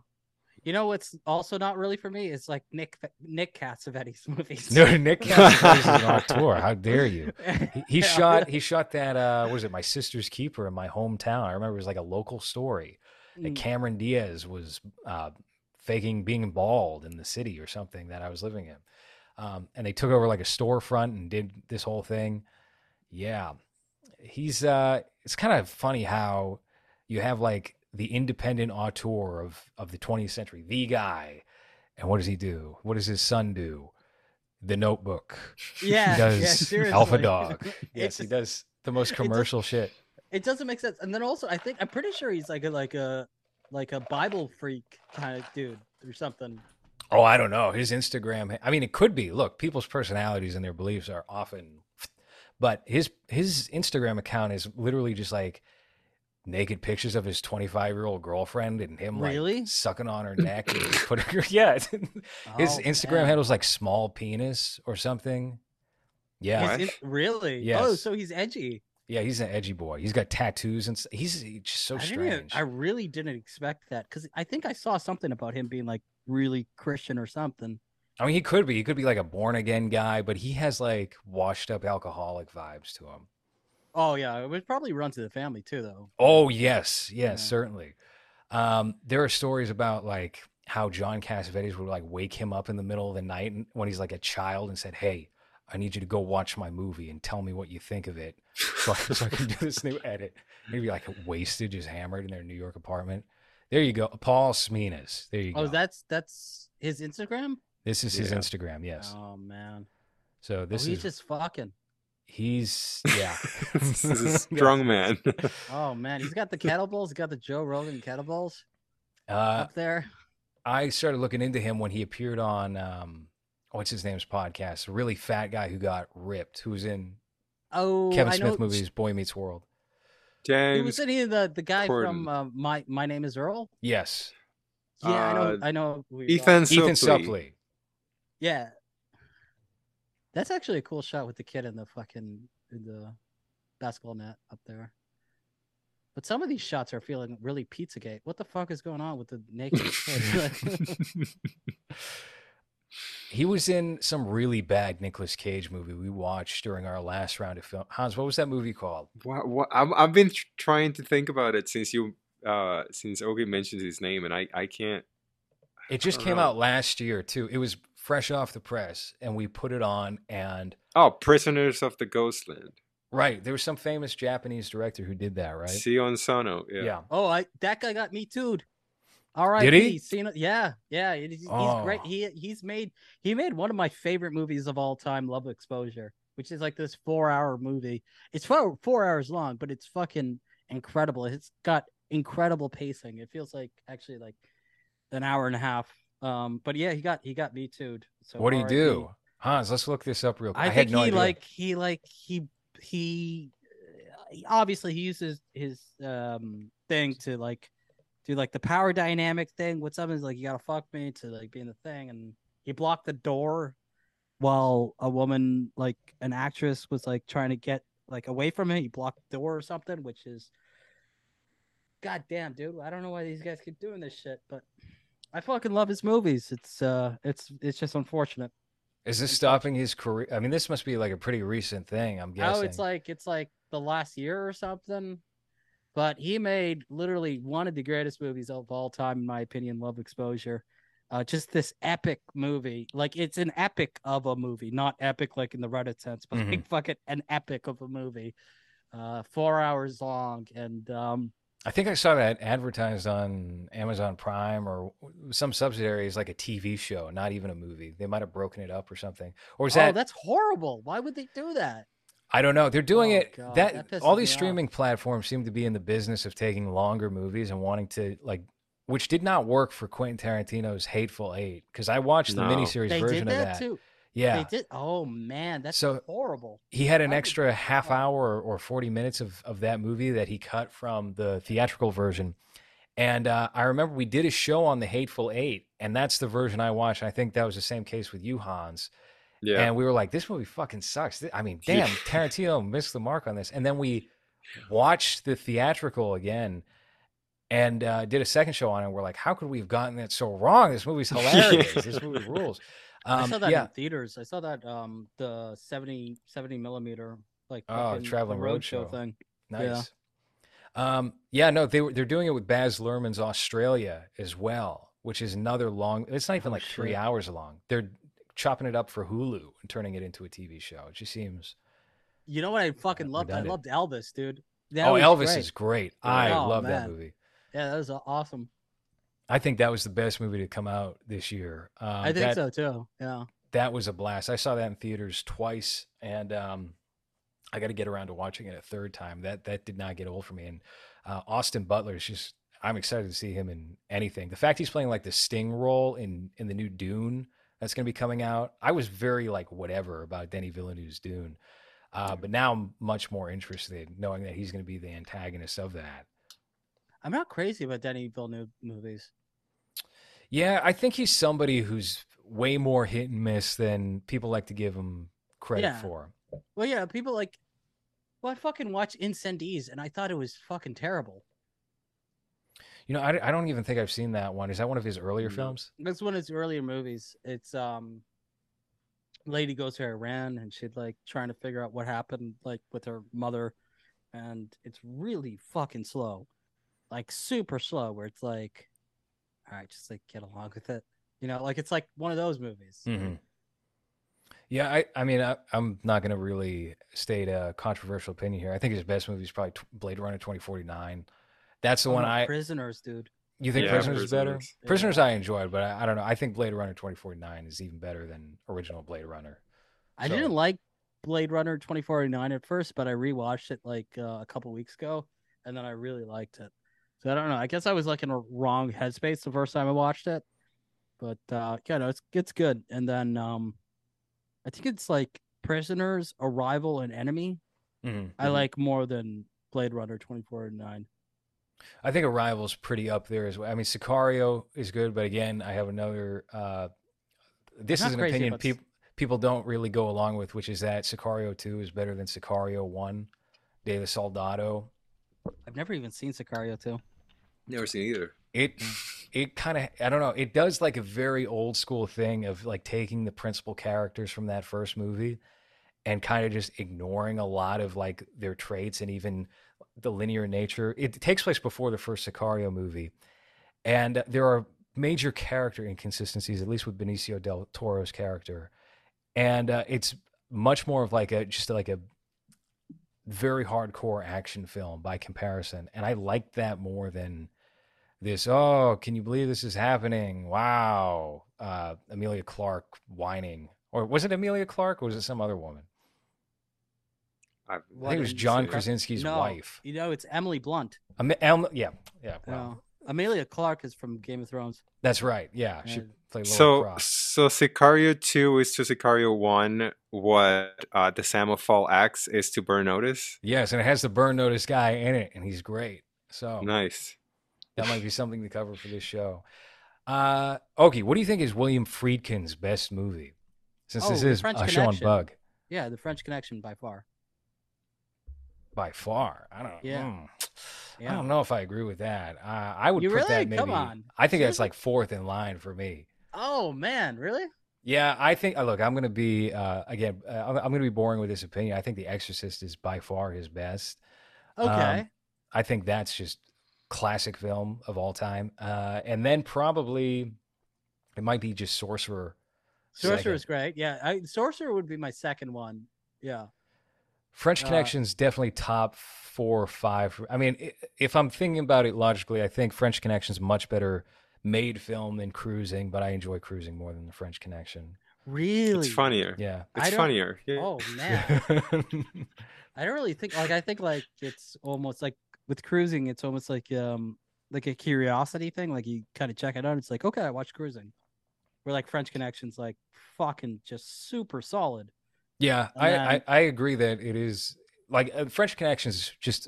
You know what's also not really for me? is like Nick Nick Cassavetes movies. No, Nick Cassavetes is an auteur. How dare you? He, he shot he shot that uh what was it my sister's keeper in my hometown i remember it was like a local story that Mm. cameron diaz was uh faking being bald in the city or something that i was living in um and they took over like a storefront and did this whole thing yeah he's uh it's kind of funny how you have like the independent auteur of of the 20th century the guy and what does he do what does his son do the notebook Yeah, he does seriously. alpha dog It Yes, he does the most commercial shit. It doesn't make sense. And then also, I think I'm pretty sure he's like a like a like a Bible freak kind of dude or something. Oh, I don't know. His Instagram. I mean, it could be. Look, people's personalities and their beliefs are often, but his his Instagram account is literally just like naked pictures of his 25 year old girlfriend and him Really? like sucking on her neck and putting her. Yeah, his Oh, Instagram man. handle's like small penis or something. Yeah, He's What? in- really? Oh, so he's edgy. yeah, he's an edgy boy. He's got tattoos and s- he's, he's just so I didn't. Even, strange. I really didn't expect that because I think I saw something about him being like really Christian or something. I mean, he could be. He could be like a born again guy, but he has like washed up alcoholic vibes to him. Oh yeah, it would probably run to the family too, though. Oh yes, yes, Yeah. certainly. Um, there are stories about like how John Cassavetes would like wake him up in the middle of the night when he's like a child and said, "Hey, I need you to go watch my movie and tell me what you think of it, so I, so I can do this new edit." He'd be like wasted, just hammered in their New York apartment. There you go, Paul Sminas. There you go. Oh, that's that's his Instagram. this is his Instagram. Yes. Oh man, So oh, this he's is just fucking. He's yeah. this is a strong man. Oh man, he's got the kettlebells. He's got the Joe Rogan kettlebells Uh, up there. I started looking into him when he appeared on um, what's his name's podcast. A really fat guy who got ripped, who was in Oh, Kevin I Smith know. movies Boy Meets World. Dang. He James. was in the the guy from uh, my my name is Earl. Yes, Yeah, I know. Uh, I know. Ethan talking- Ethan Suplee. Suplee. Yeah, that's actually a cool shot with the kid in the fucking in the basketball net up there. But some of these shots are feeling really Pizzagate. What the fuck is going on with the naked kid? He was in some really bad Nicolas Cage movie we watched during our last round of film. Hans, what was that movie called? What, what, I've, I've been trying to think about it since you uh since Ogie mentioned his name, and I I can't. It just don't came know. out last year too. It was fresh off the press, and we put it on. And Oh, Prisoners of the Ghostland. right, there was some famous Japanese director who did that, right? Sion Sono. Yeah. yeah. Oh, I that guy got me too. All right, Did he? Seen it? Yeah, yeah. He's, he's great. Oh. He he's made he made one of my favorite movies of all time, Love Exposure, which is like this four hour movie. It's four four hours long, but it's fucking incredible. It's got incredible pacing. It feels like actually like an hour and a half. Um, but yeah, he got he got me too. So What do you do, Hans? Let's look this up real quick. I, I, think had no he idea. like he like he he obviously he uses his um thing to like do like the power dynamic thing. What something's like you gotta fuck me to like be in the thing, and he blocked the door while a woman like an actress was like trying to get like away from him. He blocked the door or something, which is god damn, dude. I don't know why these guys keep doing this shit, but I fucking love his movies. It's uh it's it's just unfortunate. Is this stopping his career? I mean, this must be like a pretty recent thing. I'm guessing. Oh, it's like it's like the last year or something. But he made literally one of the greatest movies of all time, in my opinion, Love Exposure. Uh, just this epic movie. Like it's an epic of a movie, not epic like in the Reddit sense, but like fucking an epic of a movie. Uh, four hours long, and um, I think I saw that advertised on Amazon Prime or some subsidiaries, like a TV show, not even a movie. They might have broken it up or something. Or is that oh, that? that's horrible. Why would they do that? I don't know. They're doing Oh, it. God, that, that all these me off. streaming platforms seem to be in the business of taking longer movies and wanting to like, which did not work for Quentin Tarantino's Hateful Eight because I watched the No. miniseries They version did of that, that. too. Yeah, They did. Oh man, that's So- horrible. he had an I would- extra half hour or 40 minutes of, of that movie that he cut from the theatrical version and uh, i remember we did a show on the hateful eight and that's the version i watched i think that was the same case with you hans Yeah. and we were like this movie fucking sucks i mean damn tarantino missed the mark on this and then we watched the theatrical again and uh, did a second show on it. We're like, how could we have gotten that so wrong? This movie's hilarious. This movie rules. Um, I saw that yeah. in theaters. I saw that um the 70, 70 millimeter like Oh, Traveling roadshow thing. Nice. Um, yeah, no, they were they're doing it with Baz Luhrmann's Australia as well, which is another long. It's not even Oh, like three hours long. They're chopping it up for Hulu and turning it into a TV show. It just seems. You know what I fucking loved? I loved Elvis, dude. That oh, Elvis great. is great. I Oh, love that movie. Yeah, that was awesome. I think that was the best movie to come out this year. Um, I think that, so too. Yeah. That was a blast. I saw that in theaters twice, and um, I got to get around to watching it a third time. That that did not get old for me. And uh, Austin Butler is just. I'm excited to see him in anything. The fact he's playing like the Sting role in in the new Dune that's going to be coming out. I was very like whatever about Denis Villeneuve's Dune, uh, but now I'm much more interested knowing that he's going to be the antagonist of that. I'm not crazy about Denny Villeneuve movies. Yeah, I think he's somebody who's way more hit and miss than people like to give him credit Yeah. for. Well, yeah, people like. Well, I fucking watched Incendies and I thought it was fucking terrible. You know, I, I don't even think I've seen that one. Is that one of his earlier No. films? That's one of his earlier movies. It's um, lady goes to Iran and she'd like trying to figure out what happened like with her mother, and it's really fucking slow, like super slow. Where it's like, all right, just like get along with it. You know, like it's like one of those movies. Mm-hmm. Yeah, I, I mean, I, I'm not going to really state a controversial opinion here. I think his best movie is probably Tw- Blade Runner 2049. That's the Oh, one no, I. prisoners, dude. You think Yeah, Prisoners is better? Prisoners. Prisoners I enjoyed, but I, I don't know. I think Blade Runner 2049 is even better than original Blade Runner. I didn't like Blade Runner 2049 at first, but I rewatched it like uh, a couple weeks ago, and then I really liked it. So I don't know. I guess I was like in a wrong headspace the first time I watched it, but uh, yeah, no, it's it's good. And then um, I think it's like Prisoners, Arrival, and Enemy. Mhm. I Mhm. like more than Blade Runner 2049. I think Arrival's pretty up there as well. I mean, Sicario is good, but again, I have another. Uh, this is an opinion people people don't really go along with, which is that Sicario 2 is better than Sicario 1, Day of the Soldado. I've never even seen Sicario 2. Never seen either. It it kind of I don't know. It does like a very old school thing of like taking the principal characters from that first movie and kind of just ignoring a lot of like their traits and even the linear nature. It takes place before the first Sicario movie, and there are major character inconsistencies, at least with Benicio del Toro's character, and uh, it's much more of like a just like a very hardcore action film by comparison, and I like that more than this. Oh, can you believe this is happening? Wow, uh, Emilia Clarke whining, or was it Emilia Clarke, or was it some other woman? I, I think it was John Krasinski's no, wife. You know, it's Emily Blunt. Am- Em- yeah, yeah. Wow. No. Emilia Clarke is from Game of Thrones. That's right. Yeah, she played Laura so Croft. so Sicario two is to Sicario one what uh, the Sam of Fall Axe is to Burn Notice. Yes, and it has the burn notice guy in it, and he's great. So Nice. That might be something to cover for this show. Uh, okay, what do you think is William Friedkin's best movie? Since Oh, this is a show on Bug Yeah, The French Connection by far. by far. I don't. Yeah. hmm. I don't know if I agree with that. Uh, I would You put really? that maybe. Come on. I think that's like fourth in line for me. Oh man, really? Yeah, I think. Uh, look, I'm going to be uh, again. Uh, I'm, I'm going to be boring with this opinion. I think The Exorcist is by far his best. Um, Okay. I think that's just classic film of all time. Uh, and then probably it might be just Sorcerer. Sorcerer is great. Yeah, I, Sorcerer would be my second one. Yeah. French Uh, Connection's definitely top four or five. I mean, if I'm thinking about it logically, I think French Connection's much better made film than Cruising, but I enjoy Cruising more than the French Connection. Really? It's funnier. Yeah. It's funnier. Yeah. Oh man, I don't really think like I think like it's almost like with cruising, it's almost like um like a curiosity thing. Like you kind of check it out. It's like okay, I watch cruising. Where like French Connection's like fucking just super solid. Yeah, I, then- I, I agree that it is like uh, French Connection's is just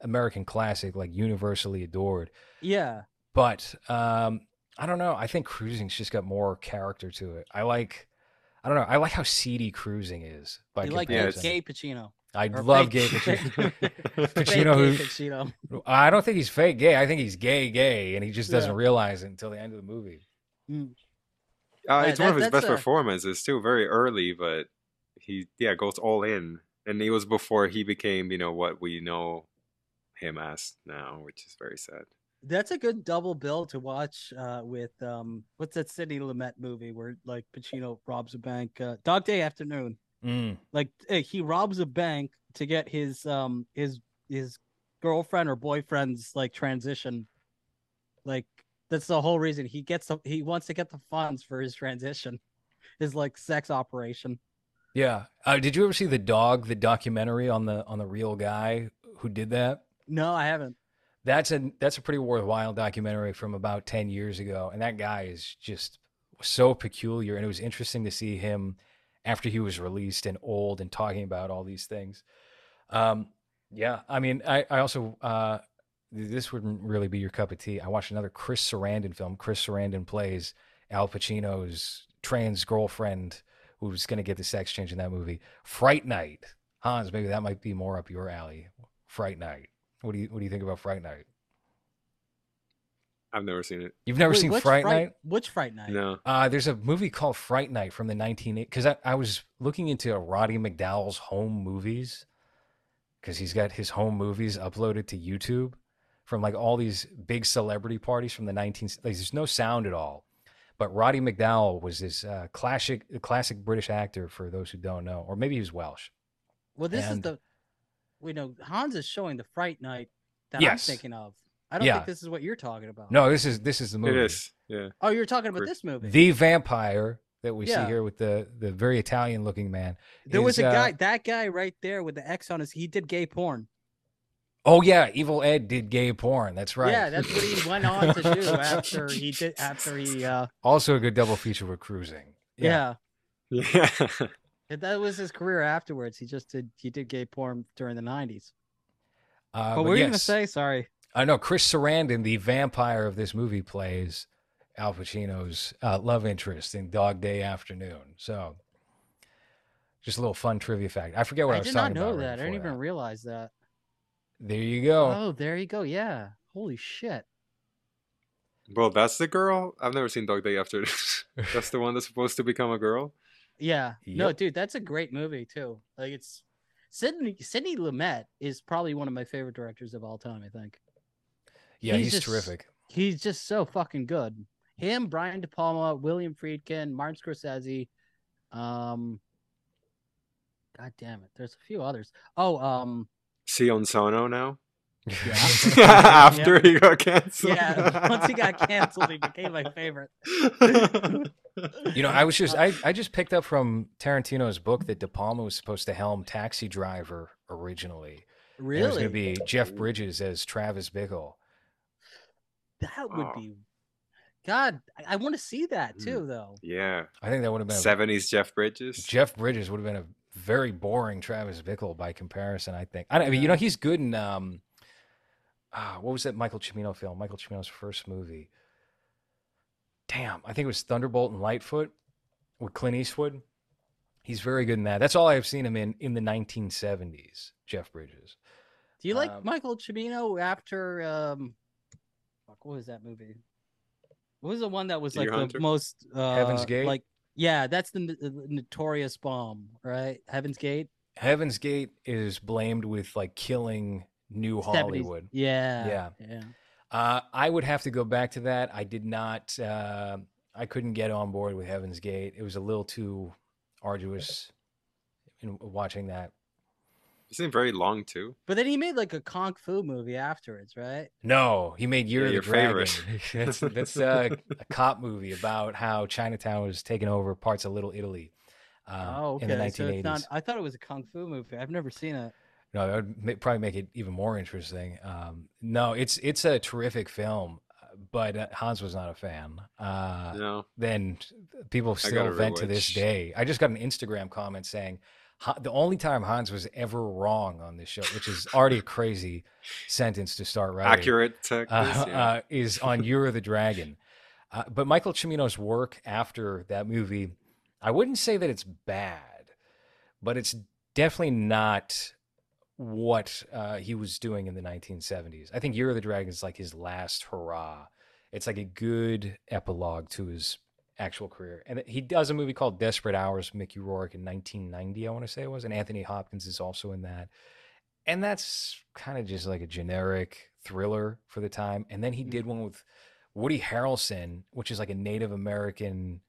American classic, like universally adored. Yeah. But um, I don't know. I think Cruising's just got more character to it. I like, I don't know. I like how seedy Cruising is. By You like Yeah, gay Pacino. I or love fake- gay Pacino. Fake Pacino gay who- Pacino. I don't think he's fake gay. I think he's gay gay, and he just doesn't Yeah. realize it until the end of the movie. Mm. Uh, Yeah, it's one of his best a- performances. Still very early, but he yeah goes all in, and it was before he became you know what we know him as now, which is very sad. That's a good double bill to watch uh, with um what's that Sidney Lumet movie where like Pacino robs a bank? Uh, Dog Day Afternoon. Mm. Like he robs a bank to get his um his his girlfriend or boyfriend's like transition. Like that's the whole reason he gets the, he wants to get the funds for his transition, his like sex operation. Yeah. Uh, did you ever see the dog, the documentary on the on the real guy who did that? No, I haven't. That's a that's a pretty worthwhile documentary from about ten years ago, and that guy is just so peculiar, and it was interesting to see him after he was released and old and talking about all these things. Um, yeah, I mean, I I also uh, this wouldn't really be your cup of tea. I watched another Chris Sarandon film. Chris Sarandon plays Al Pacino's trans girlfriend who's going to get the sex change in that movie. Fright Night, Hans, maybe that might be more up your alley. Fright Night. What do you what do you think about Fright Night? I've never seen it. You've never Wait, seen which Fright Night? Which Fright Night? No. Uh, there's a movie called Fright Night from the 1980s. because I, I was looking into Roddy McDowall's home movies because he's got his home movies uploaded to YouTube from like all these big celebrity parties from the 19 like, there's no sound at all but Roddy McDowell was this uh, classic classic British actor for those who don't know or maybe he was Welsh Well, this is the we know Hans is showing the Fright Night that Yes. I'm thinking of. I don't Yeah. think this is what you're talking about. no this is this is the movie It is. Yeah. Oh, you're talking about this movie. the vampire that we Yeah. see here with the the very Italian looking man there was a uh, guy, that guy right there with the X on his. He did gay porn. oh yeah Evil Ed did gay porn that's right Yeah, that's what he went on to do after he did. After he, uh, Also a good double feature with cruising. yeah. Yeah. And that was his career afterwards. He just did. He did gay porn during the '90s. Uh, but what were you gonna say? Sorry. I know Chris Sarandon, the vampire of this movie, plays Al Pacino's uh, love interest in Dog Day Afternoon. So, just a little fun trivia fact. I forget what I, I was did not know about. right that. I didn't before even realize that. There you go. Oh, there you go. Yeah. Holy shit. Well, that's the girl. I've never seen Dog Day After. that's the one that's supposed to become a girl. Yeah. No, dude, that's a great movie too. Like it's Sidney Sidney Lumet is probably one of my favorite directors of all time. I think Yeah, He's he's, just- terrific. he's just so fucking good. Him, Brian De Palma, William Friedkin, Martin Scorsese. Um, God damn it, there's a few others. Oh, um, Sion Sono now. Yeah. After he got canceled. yeah. Once he got canceled, he became my favorite. You know, I was just I, I just picked up from Tarantino's book that De Palma was supposed to helm Taxi Driver originally. And It was going to be Jeff Bridges as Travis Bickle. That would Oh. be. God, I, I want to see that Mm. too, though. yeah. I think that would have been Seventies Jeff Bridges. Jeff Bridges would have been a very boring Travis Bickle by comparison. I think. I, don't- I mean, you know, he's good in um, ah, what was that Michael Cimino film? Michael Cimino's first movie. Damn, I think it was Thunderbolt and Lightfoot with Clint Eastwood. He's very good in that. That's all I've seen him in in the 1970s. Jeff Bridges. Do you like Um, Michael Cimino after um fuck, what was that movie? What was the one that was like Deer the most uh Heaven's Gate? Like yeah, that's the, the notorious bomb, right? Heaven's Gate. Heaven's Gate is blamed with like killing New 70s. Hollywood. Yeah. Yeah. Yeah. Uh, I would have to go back to that. I did not. Uh, I couldn't get on board with Heaven's Gate. It was a little too arduous in watching that. It seemed very long too. But then he made like a kung fu movie afterwards, right? No, he made Year Yeah, of the your Dragon. favorite. that's that's uh, a cop movie about how Chinatown was taking over parts of Little Italy uh, oh, okay. in the So it's not I thought it was a kung fu movie. I've never seen it. No, that would ma- probably make it even more interesting. Um, no, it's it's a terrific film, uh, but uh, Hans was not a fan. Uh, No. then people still vent to this day. I just got an Instagram comment saying "Ha- the only time Hans was ever wrong on this show, which is already a crazy sentence to start writing, Accurate uh, yeah. uh, is on Year of the Dragon. Uh, but Michael Cimino's work after that movie, I wouldn't say that it's bad, but it's definitely not what uh, he was doing in the 1970s. I think Year of the Dragon is like his last hurrah. It's like a good epilogue to his actual career. And he does a movie called Desperate Hours, with Mickey Rourke in 1990, I want to say it was, and Anthony Hopkins is also in that. And that's kind of just like a generic thriller for the time. And then he did one with Woody Harrelson, which is like a Native American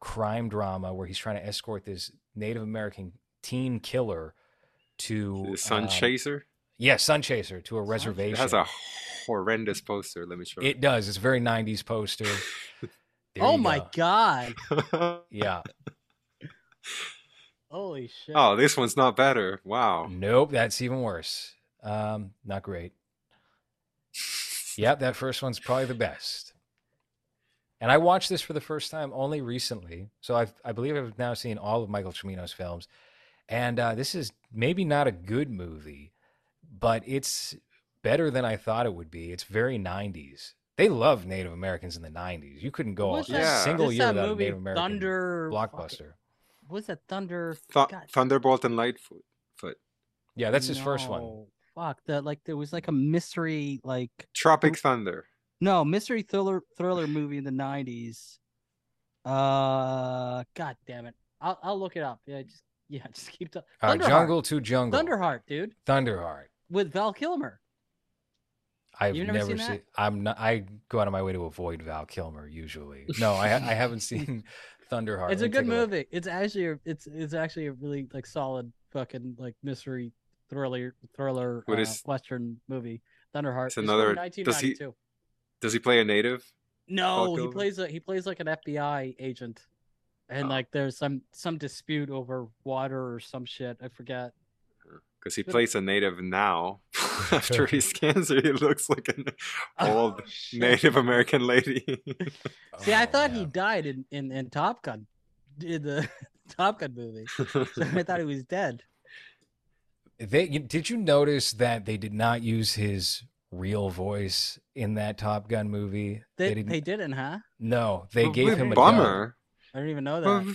crime drama where he's trying to escort this Native American teen killer to The Sun um, Chaser. Yeah, Sun Chaser to a reservation. It has a horrendous poster. Let me show you. It does. It's a very 90s poster. There oh my go. god. Yeah. Holy shit. oh, this one's not better. Wow. Nope, that's even worse. Um, not great. Yep, that first one's probably the best. And I watched this for the first time only recently, so I've, I believe I've now seen all of Michael Cimino's films. And uh, this is maybe not a good movie, but it's better than I thought it would be. It's very 90s. They loved Native Americans in the 90s. You couldn't go a What's that- that, single what's year that without movie, a Native American Thunder blockbuster. What's that Thunder? Th- Thunderbolt and Lightfoot. Foot. Yeah, that's his first one. Fuck that! Like there was like a mystery, like Tropic Thunder. no mystery thriller thriller movie in the nineties. Uh, god damn it! I'll I'll look it up. Yeah, just yeah, just keep talking. Uh, Jungle to Jungle. Thunderheart, dude, Thunderheart. with Val Kilmer. I've You've never never, seen seen. I'm not. I go out of my way to avoid Val Kilmer usually. No, I, I haven't seen Thunderheart. It's a me good take look. movie. It's actually a, it's it's actually a really like solid fucking like mystery thriller thriller What uh, is- western movie. Thunderheart. It's It's another- from does he- 1992. Does he play a native? No, he plays a he plays like an FBI agent, and Oh. like there's some some dispute over water or some shit. I forget. Because he But- plays a native now. After he's cancer, he looks like an old Oh. Native American lady. See, I Oh, thought he oh, died in, in in Top Gun, in the Top Gun movie. So I thought he was dead. They, did you notice that they did not use his real voice in that Top Gun movie? They didn't. they didn't, huh? no, they Well, gave what him a bummer. I didn't even know that. Well,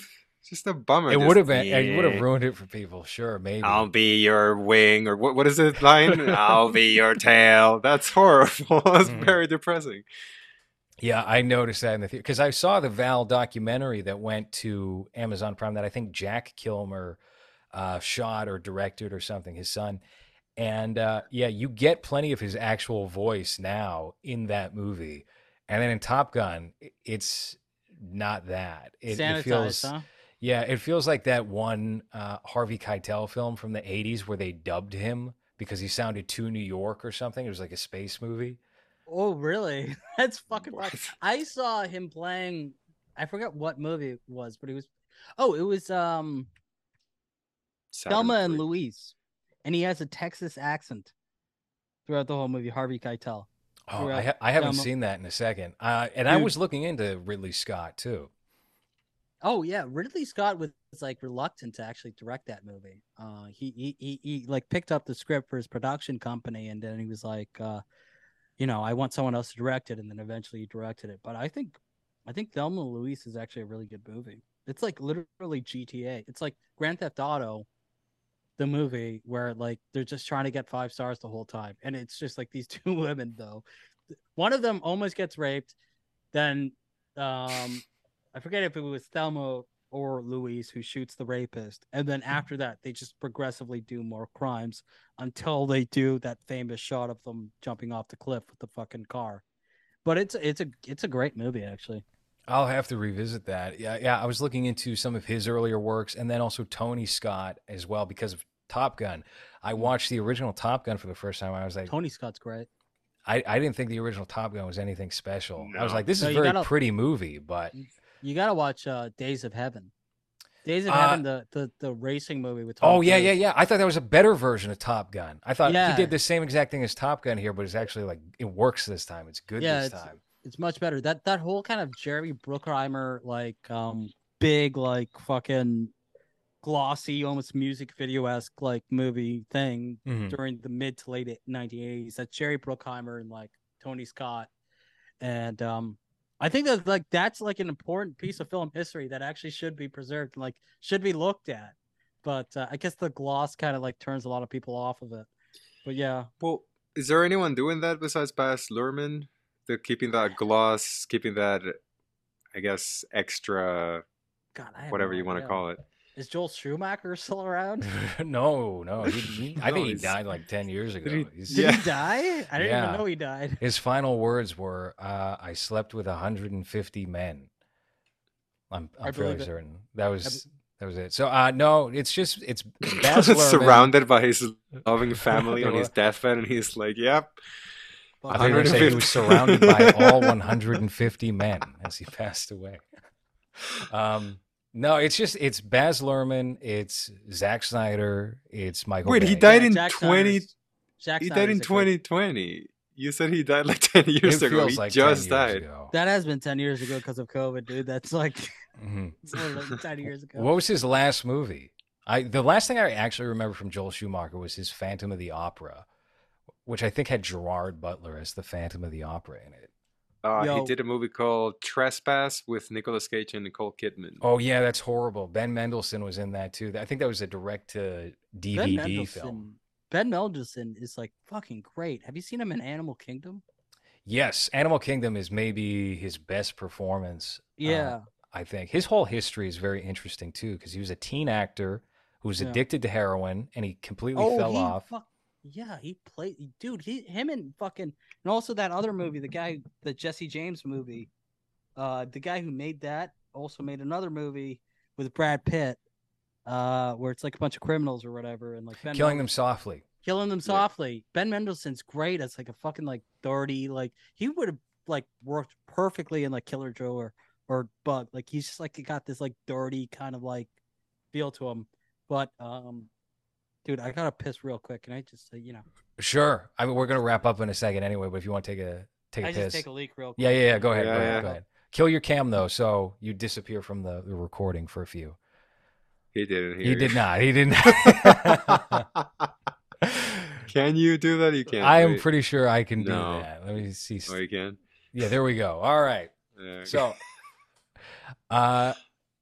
just a bummer. It would have been. It would have ruined it for people. Sure, maybe. I'll be your wing, or what? What is it line? I'll be your tail. That's horrible. That's Mhm. very depressing. Yeah, I noticed that in the theater because I saw the Val documentary that went to Amazon Prime that I think Jack Kilmer uh, shot or directed or something, his son. And uh, yeah, you get plenty of his actual voice now in that movie. And then in Top Gun, it's not that. It, it Sanitized, feels, huh? Yeah, it feels like that one uh, Harvey Keitel film from the 80s where they dubbed him because he sounded too New York or something. It was like a space movie. Oh, really? That's fucking. What? Fun. I saw him playing. I forget what movie it was, but he was. Oh, it was um Saturn Thelma and three. Louise, and he has a Texas accent throughout the whole movie. Harvey Keitel. Oh, I, ha- I haven't Thelma- seen that in a second. Uh, and I was looking into Ridley Scott too. Oh yeah, Ridley Scott was like reluctant to actually direct that movie. Uh, he, he he he like picked up the script for his production company, and then he was like, uh, you know, I want someone else to direct it, and then eventually he directed it. But I think, I think Thelma and Louise is actually a really good movie. It's like literally GTA. It's like Grand Theft Auto, the movie where like they're just trying to get five stars the whole time, and it's just like these two women though. One of them almost gets raped, then um I forget if it was Thelma or Louise who shoots the rapist. And then mm-hmm. after that, they just progressively do more crimes until they do that famous shot of them jumping off the cliff with the fucking car. But it's it's a it's a great movie actually. I'll have to revisit that. Yeah, yeah. I was looking into some of his earlier works, and then also Tony Scott as well because of Top Gun. I mm-hmm. watched the original Top Gun for the first time. I was like, Tony Scott's great. I, I didn't think the original Top Gun was anything special. I was like, this is No, a you very gotta- pretty movie, but mm. You gotta watch uh, Days of Heaven. Days of Uh, Heaven, the, the the racing movie with Tom oh yeah, Cruise. yeah, yeah. I thought that was a better version of Top Gun. I thought Yeah. he did the same exact thing as Top Gun here, but it's actually like it works this time. It's good Yeah, this it's- time. it's much better. That that whole kind of Jerry Bruckheimer like um big like fucking glossy, almost music video esque like movie thing Mhm. during the mid to late 1980s. That Jerry Bruckheimer and like Tony Scott, and um I think that like that's like an important piece of film history that actually should be preserved and like should be looked at. But uh, I guess the gloss kind of like turns a lot of people off of it. But yeah, Well, is there anyone doing that besides Baz Luhrmann? They're keeping that gloss, keeping that, I guess, extra, God, I whatever no you want to call it. Is Joel Schumacher still around? no, no. He, he- I No, think he died like ten years ago. he- He's- Did Yeah. he die? I didn't Yeah. even know he died. His final words were, uh, "I slept with 150 men." I'm, I I'm fairly believe it. certain that was that was it. So, uh, no, it's just it's Baz Surrounded by his loving family on his deathbed, and he's like, "Yep, I thought you were gonna say he was surrounded by all 150 men as he passed away. Um, no, it's just it's Baz Luhrmann, it's Zack Snyder, it's Michael. Wait, he died Yeah, in Jack 20 Jack he died in 2020." You said he died like 10 years It ago. feels He like 10 just years died. ago. That has been ten years ago because of COVID, dude. That's like Mhm. like ten years ago. What was his last movie? I the last thing I actually remember from Joel Schumacher was his Phantom of the Opera, which I think had Gerard Butler as the Phantom of the Opera in it. Uh, he did a movie called Trespass with Nicolas Cage and Nicole Kidman. Oh yeah, that's horrible. Ben Mendelsohn was in that too. I think that was a direct to Ben DVD film. Ben Mendelsohn is like fucking great. Have you seen him in Animal Kingdom? Yes, Animal Kingdom is maybe his best performance. uh, Yeah, I think his whole history is very interesting too because he was a teen actor who was Yeah. addicted to heroin and he completely oh, fell he off. fuck- yeah, he played, dude. He, him, and fucking, and also that other movie, the guy, the Jesse James movie, uh, the guy who made that also made another movie with Brad Pitt, uh, where it's like a bunch of criminals or whatever, and like Ben Killing them softly. killing them softly. Ben Mendelsohn's great as like a fucking like dirty, like he would have like worked perfectly in like Killer Joe or or Bug. Like he's just like got this like dirty kind of like feel to him. But um, dude, I gotta piss real quick. Can I just say, you know, Sure. I mean, we're gonna wrap up in a second anyway. But if you want to take a take a I piss, just take a leak real quick. yeah, yeah, yeah. Go ahead. Yeah, go ahead. yeah. Go ahead. Kill your cam though, so you disappear from the, the recording for a few. He didn't hear He you. did not. He did not. can you do that? You can't. I am pretty sure I can do No. that. Let me see. Oh, you can. Yeah, there we go. All right. Yeah. So, uh,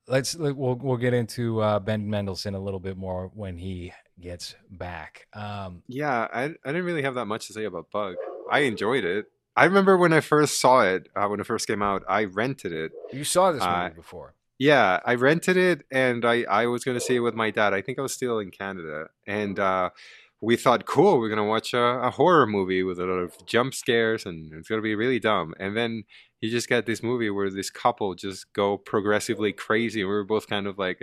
let's let- we'll we'll get into uh, Ben Mendelsohn a little bit more when he gets back. Um, yeah, I I didn't really have that much to say about Bug. I enjoyed it. I remember when I first saw it, uh, when it first came out, I rented it. You saw this movie Uh, before. Yeah, I rented it, and I I was gonna see it with my dad. I think I was still in Canada, and uh, we thought, cool, we're gonna watch a, a horror movie with a lot of jump scares, and it's gonna be really dumb. And then you just get this movie where this couple just go progressively crazy, and we were both kind of like,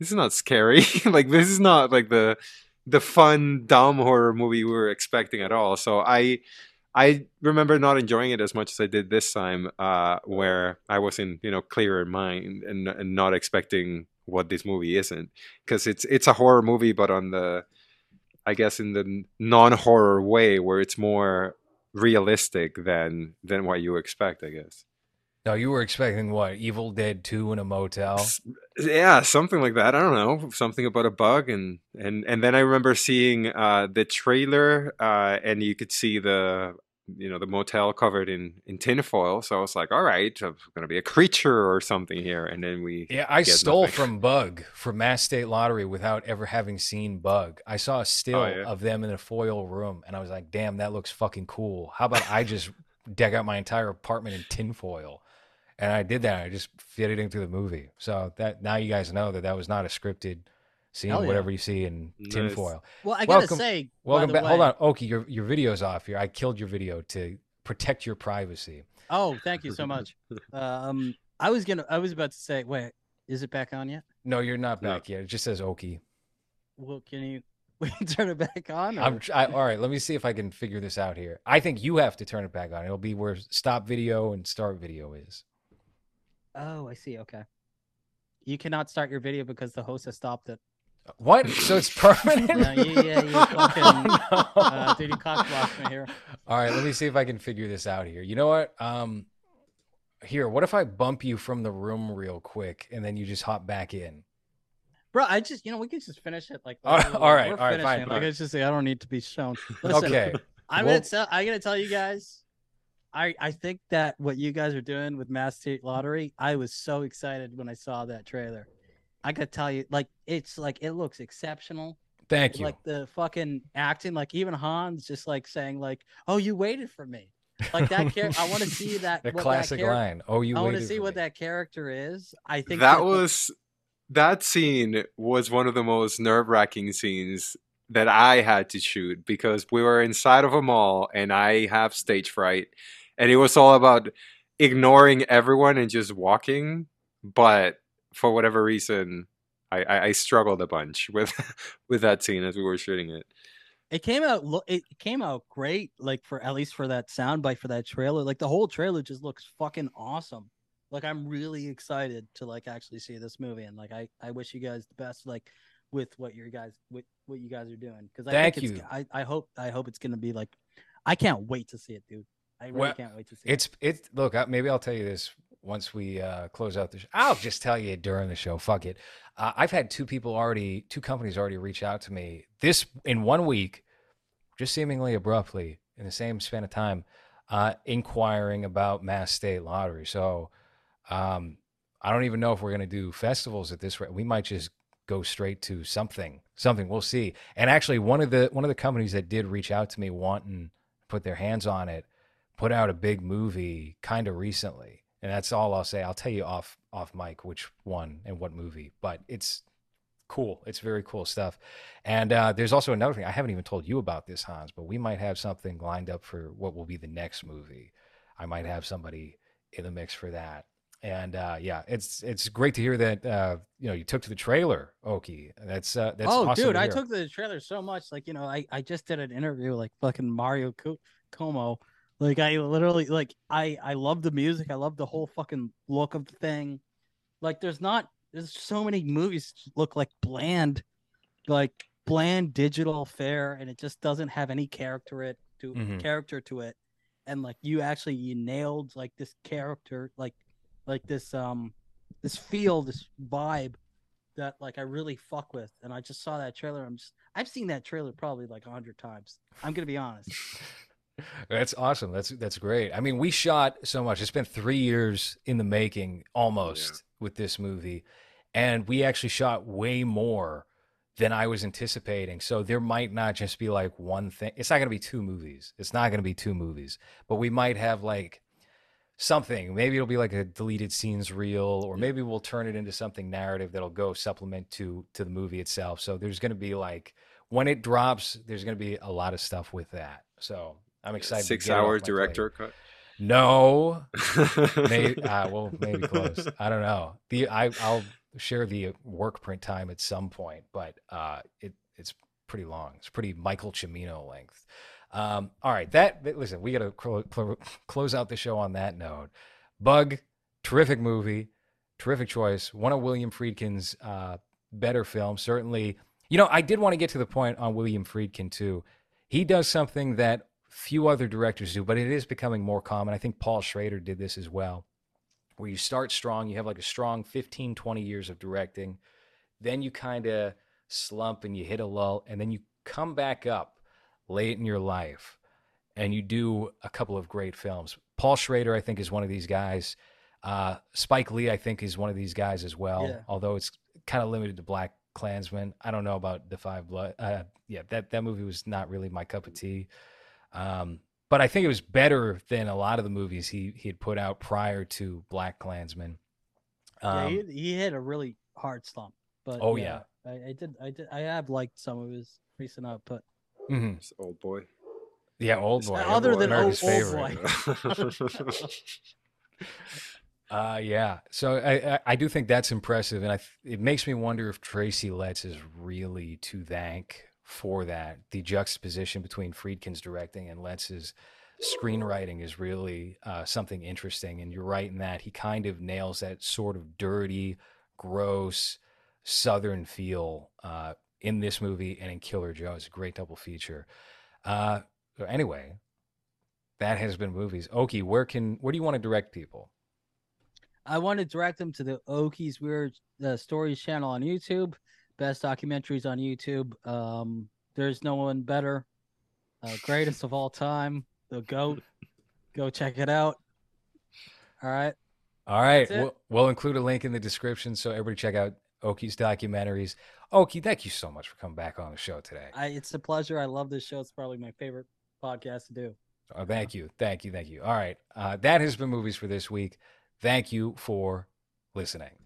this is not scary. like this is not like the the fun dumb horror movie we were expecting at all. So I. I remember not enjoying it as much as I did this time, uh, where I was in you know clearer mind and, and not expecting what this movie isn't, because it's it's a horror movie, but on the, I guess in the non-horror way, where it's more realistic than than what you expect. I guess. No, you were expecting what? Evil Dead Two in a motel. Yeah, something like that. I don't know, something about a bug, and and and then I remember seeing uh, the trailer, uh, and you could see the you know the motel covered in in tinfoil. So I was like, all right, I'm gonna be a creature or something here, and then we Yeah, I stole nothing. from Bug from Mass State Lottery without ever having seen Bug. I saw a still Oh, yeah. of them in a foil room, and I was like, "Damn, that looks fucking cool." How about I just deck out my entire apartment in tinfoil? And I did that. I just fit it into the movie. So that now you guys know that that was not a scripted scene. Hell yeah. Whatever you see in Nice. tinfoil. Well, I gotta Welcome- say, Welcome back. the Hold on, Oki. Your your video's off here. I killed your video to protect your privacy. Oh, thank you so much. um, I was gonna, I was about to say, wait, is it back on yet? No, you're not No. back yet. It just says Oki. Well, can you, we can turn it back on? I'm tr- I, all right. Let me see if I can figure this out here. I think you have to turn it back on. It'll be where stop video and start video is. Oh, I see. Okay. You cannot start your video because the host has stopped it. What? So it's permanent? No, you- yeah, you fucking- Oh, no. Uh, dude, you cockblocked me here. All right, let me see if I can figure this out here. You know what? Um, here, what if I bump you from the room real quick and then you just hop back in? Bro, I just, you know, we can just finish it. Like, All right, all right, we're all right, fine. Like, fine. it's just, I don't need to be shown. Listen, Okay. I'm Well- gonna tell. I'm gonna tell you guys. I I think that what you guys are doing with Mass State Lottery, I was so excited when I saw that trailer. I gotta tell you, like it's like it looks exceptional. Thank you. Like the fucking acting, like even Hans just like saying like, "Oh, you waited for me." Like that character. I want to see that. the what that classic char- line. Oh, you I want to see for what me." that character is. I think that the- was that scene was one of the most nerve wracking scenes that I had to shoot because we were inside of a mall and I have stage fright, and it was all about ignoring everyone and just walking. But for whatever reason, I, I, I struggled a bunch with with that scene as we were shooting it. it came out it came out great like for at least for that sound bite for that trailer like the whole trailer just looks fucking awesome like i'm really excited to like actually see this movie and like i i wish you guys the best like with what you guys with what you guys are doing because i Thank think it's, you. I, I hope i hope it's gonna be like i can't wait to see it dude i really Well, can't wait to see it. It's it's look. Maybe I'll tell you this once we uh, close out the. show. I'll just tell you during the show. Fuck it. Uh, I've had two people already, two companies already reach out to me this in one week, just seemingly abruptly in the same span of time, uh, inquiring about Mass State Lottery. So, um, I don't even know if we're gonna do festivals at this rate. We might just go straight to something. Something we'll see. And actually, one of the one of the companies that did reach out to me wanting to put their hands on it put out a big movie kind of recently and that's all i'll say. I'll tell you off off mic which one and what movie but it's cool. It's very cool stuff. And uh, there's also another thing. I haven't even told you about this hans but we might have something lined up for what will be the next movie. I might have somebody in the mix for that. And uh, yeah it's it's great to hear that uh, you know you took to the trailer oki. That's uh, that's oh awesome dude to i took the trailer so much. Like you know i i just did an interview like fucking mario Co- como like i literally like i i love the music i love the whole fucking look of the thing like there's not there's so many movies look like bland like bland digital fare and it just doesn't have any character it to Mhm. character to it and like you actually you nailed like this character like like this um this feel this vibe that like I really fuck with. And I just saw that trailer. I'm just I've seen that trailer probably like a hundred times. I'm gonna be honest. That's awesome. That's that's great. I mean, we shot so much. It's been three years in the making, almost with this movie, and we actually shot way more than I was anticipating. So there might not just be like one thing. It's not going to be two movies. It's not going to be two movies, but we might have like something. Maybe it'll be like a deleted scenes reel, or maybe we'll turn it into something narrative that'll go supplement to to the movie itself. So there's going to be like when it drops, there's going to be a lot of stuff with that. So I'm excited. Six hour director cut. No, maybe uh, well, maybe close. I don't know. The I I'll share the work print time at some point, but uh, it it's pretty long. It's pretty Michael Cimino length. Um, all right, that, that listen, we got to cl- cl- close out the show on that note. Bug, terrific movie, terrific choice. One of William Friedkin's uh, better films. Certainly, you know, I did want to get to the point on William Friedkin too. He does something that few other directors do, but it is becoming more common. I think Paul Schrader did this as well, where you start strong, you have like a strong 15, 20 years of directing, then you kind of slump and you hit a lull, and then you come back up late in your life and you do a couple of great films. Paul Schrader, I think, is one of these guys. Uh, Spike Lee, I think, is one of these guys as well, Yeah. although it's kind of limited to Black Klansman. I don't know about The Five Blood. Uh, yeah, that, that movie was not really my cup of tea. Um, but I think it was better than a lot of the movies he he had put out prior to BlacKkKlansman. Um, yeah, he, he hit a really hard slump. But Oh, I, I did, I did, I have liked some of his recent output. mhm. Oldboy. Yeah, old boy. Other than America's Old- Old favorite. Uh, yeah. So I, I I do think that's impressive, and I th- it makes me wonder if Tracy Letts is really to thank for that. The juxtaposition between Friedkin's directing and Letts's screenwriting is really uh, something interesting. And you're right in that he kind of nails that sort of dirty, gross Southern feel uh, in this movie and in Killer Joe. It's a great double feature. Uh, anyway, that has been movies. Oki, where can where do you want to direct people? I want to direct them to the Oki's Weird uh, Stories channel on YouTube. Best documentaries on YouTube. Um, there's no one better. Uh, greatest of all time. The GOAT. Go check it out. All right. All right, we'll, we'll include a link in the description so everybody check out Oki's documentaries. Oki, thank you so much for coming back on the show today. I, it's a pleasure. I love this show. It's probably my favorite podcast to do. Oh, thank you, thank you, thank you. All right, uh, that has been movies for this week. Thank you for listening.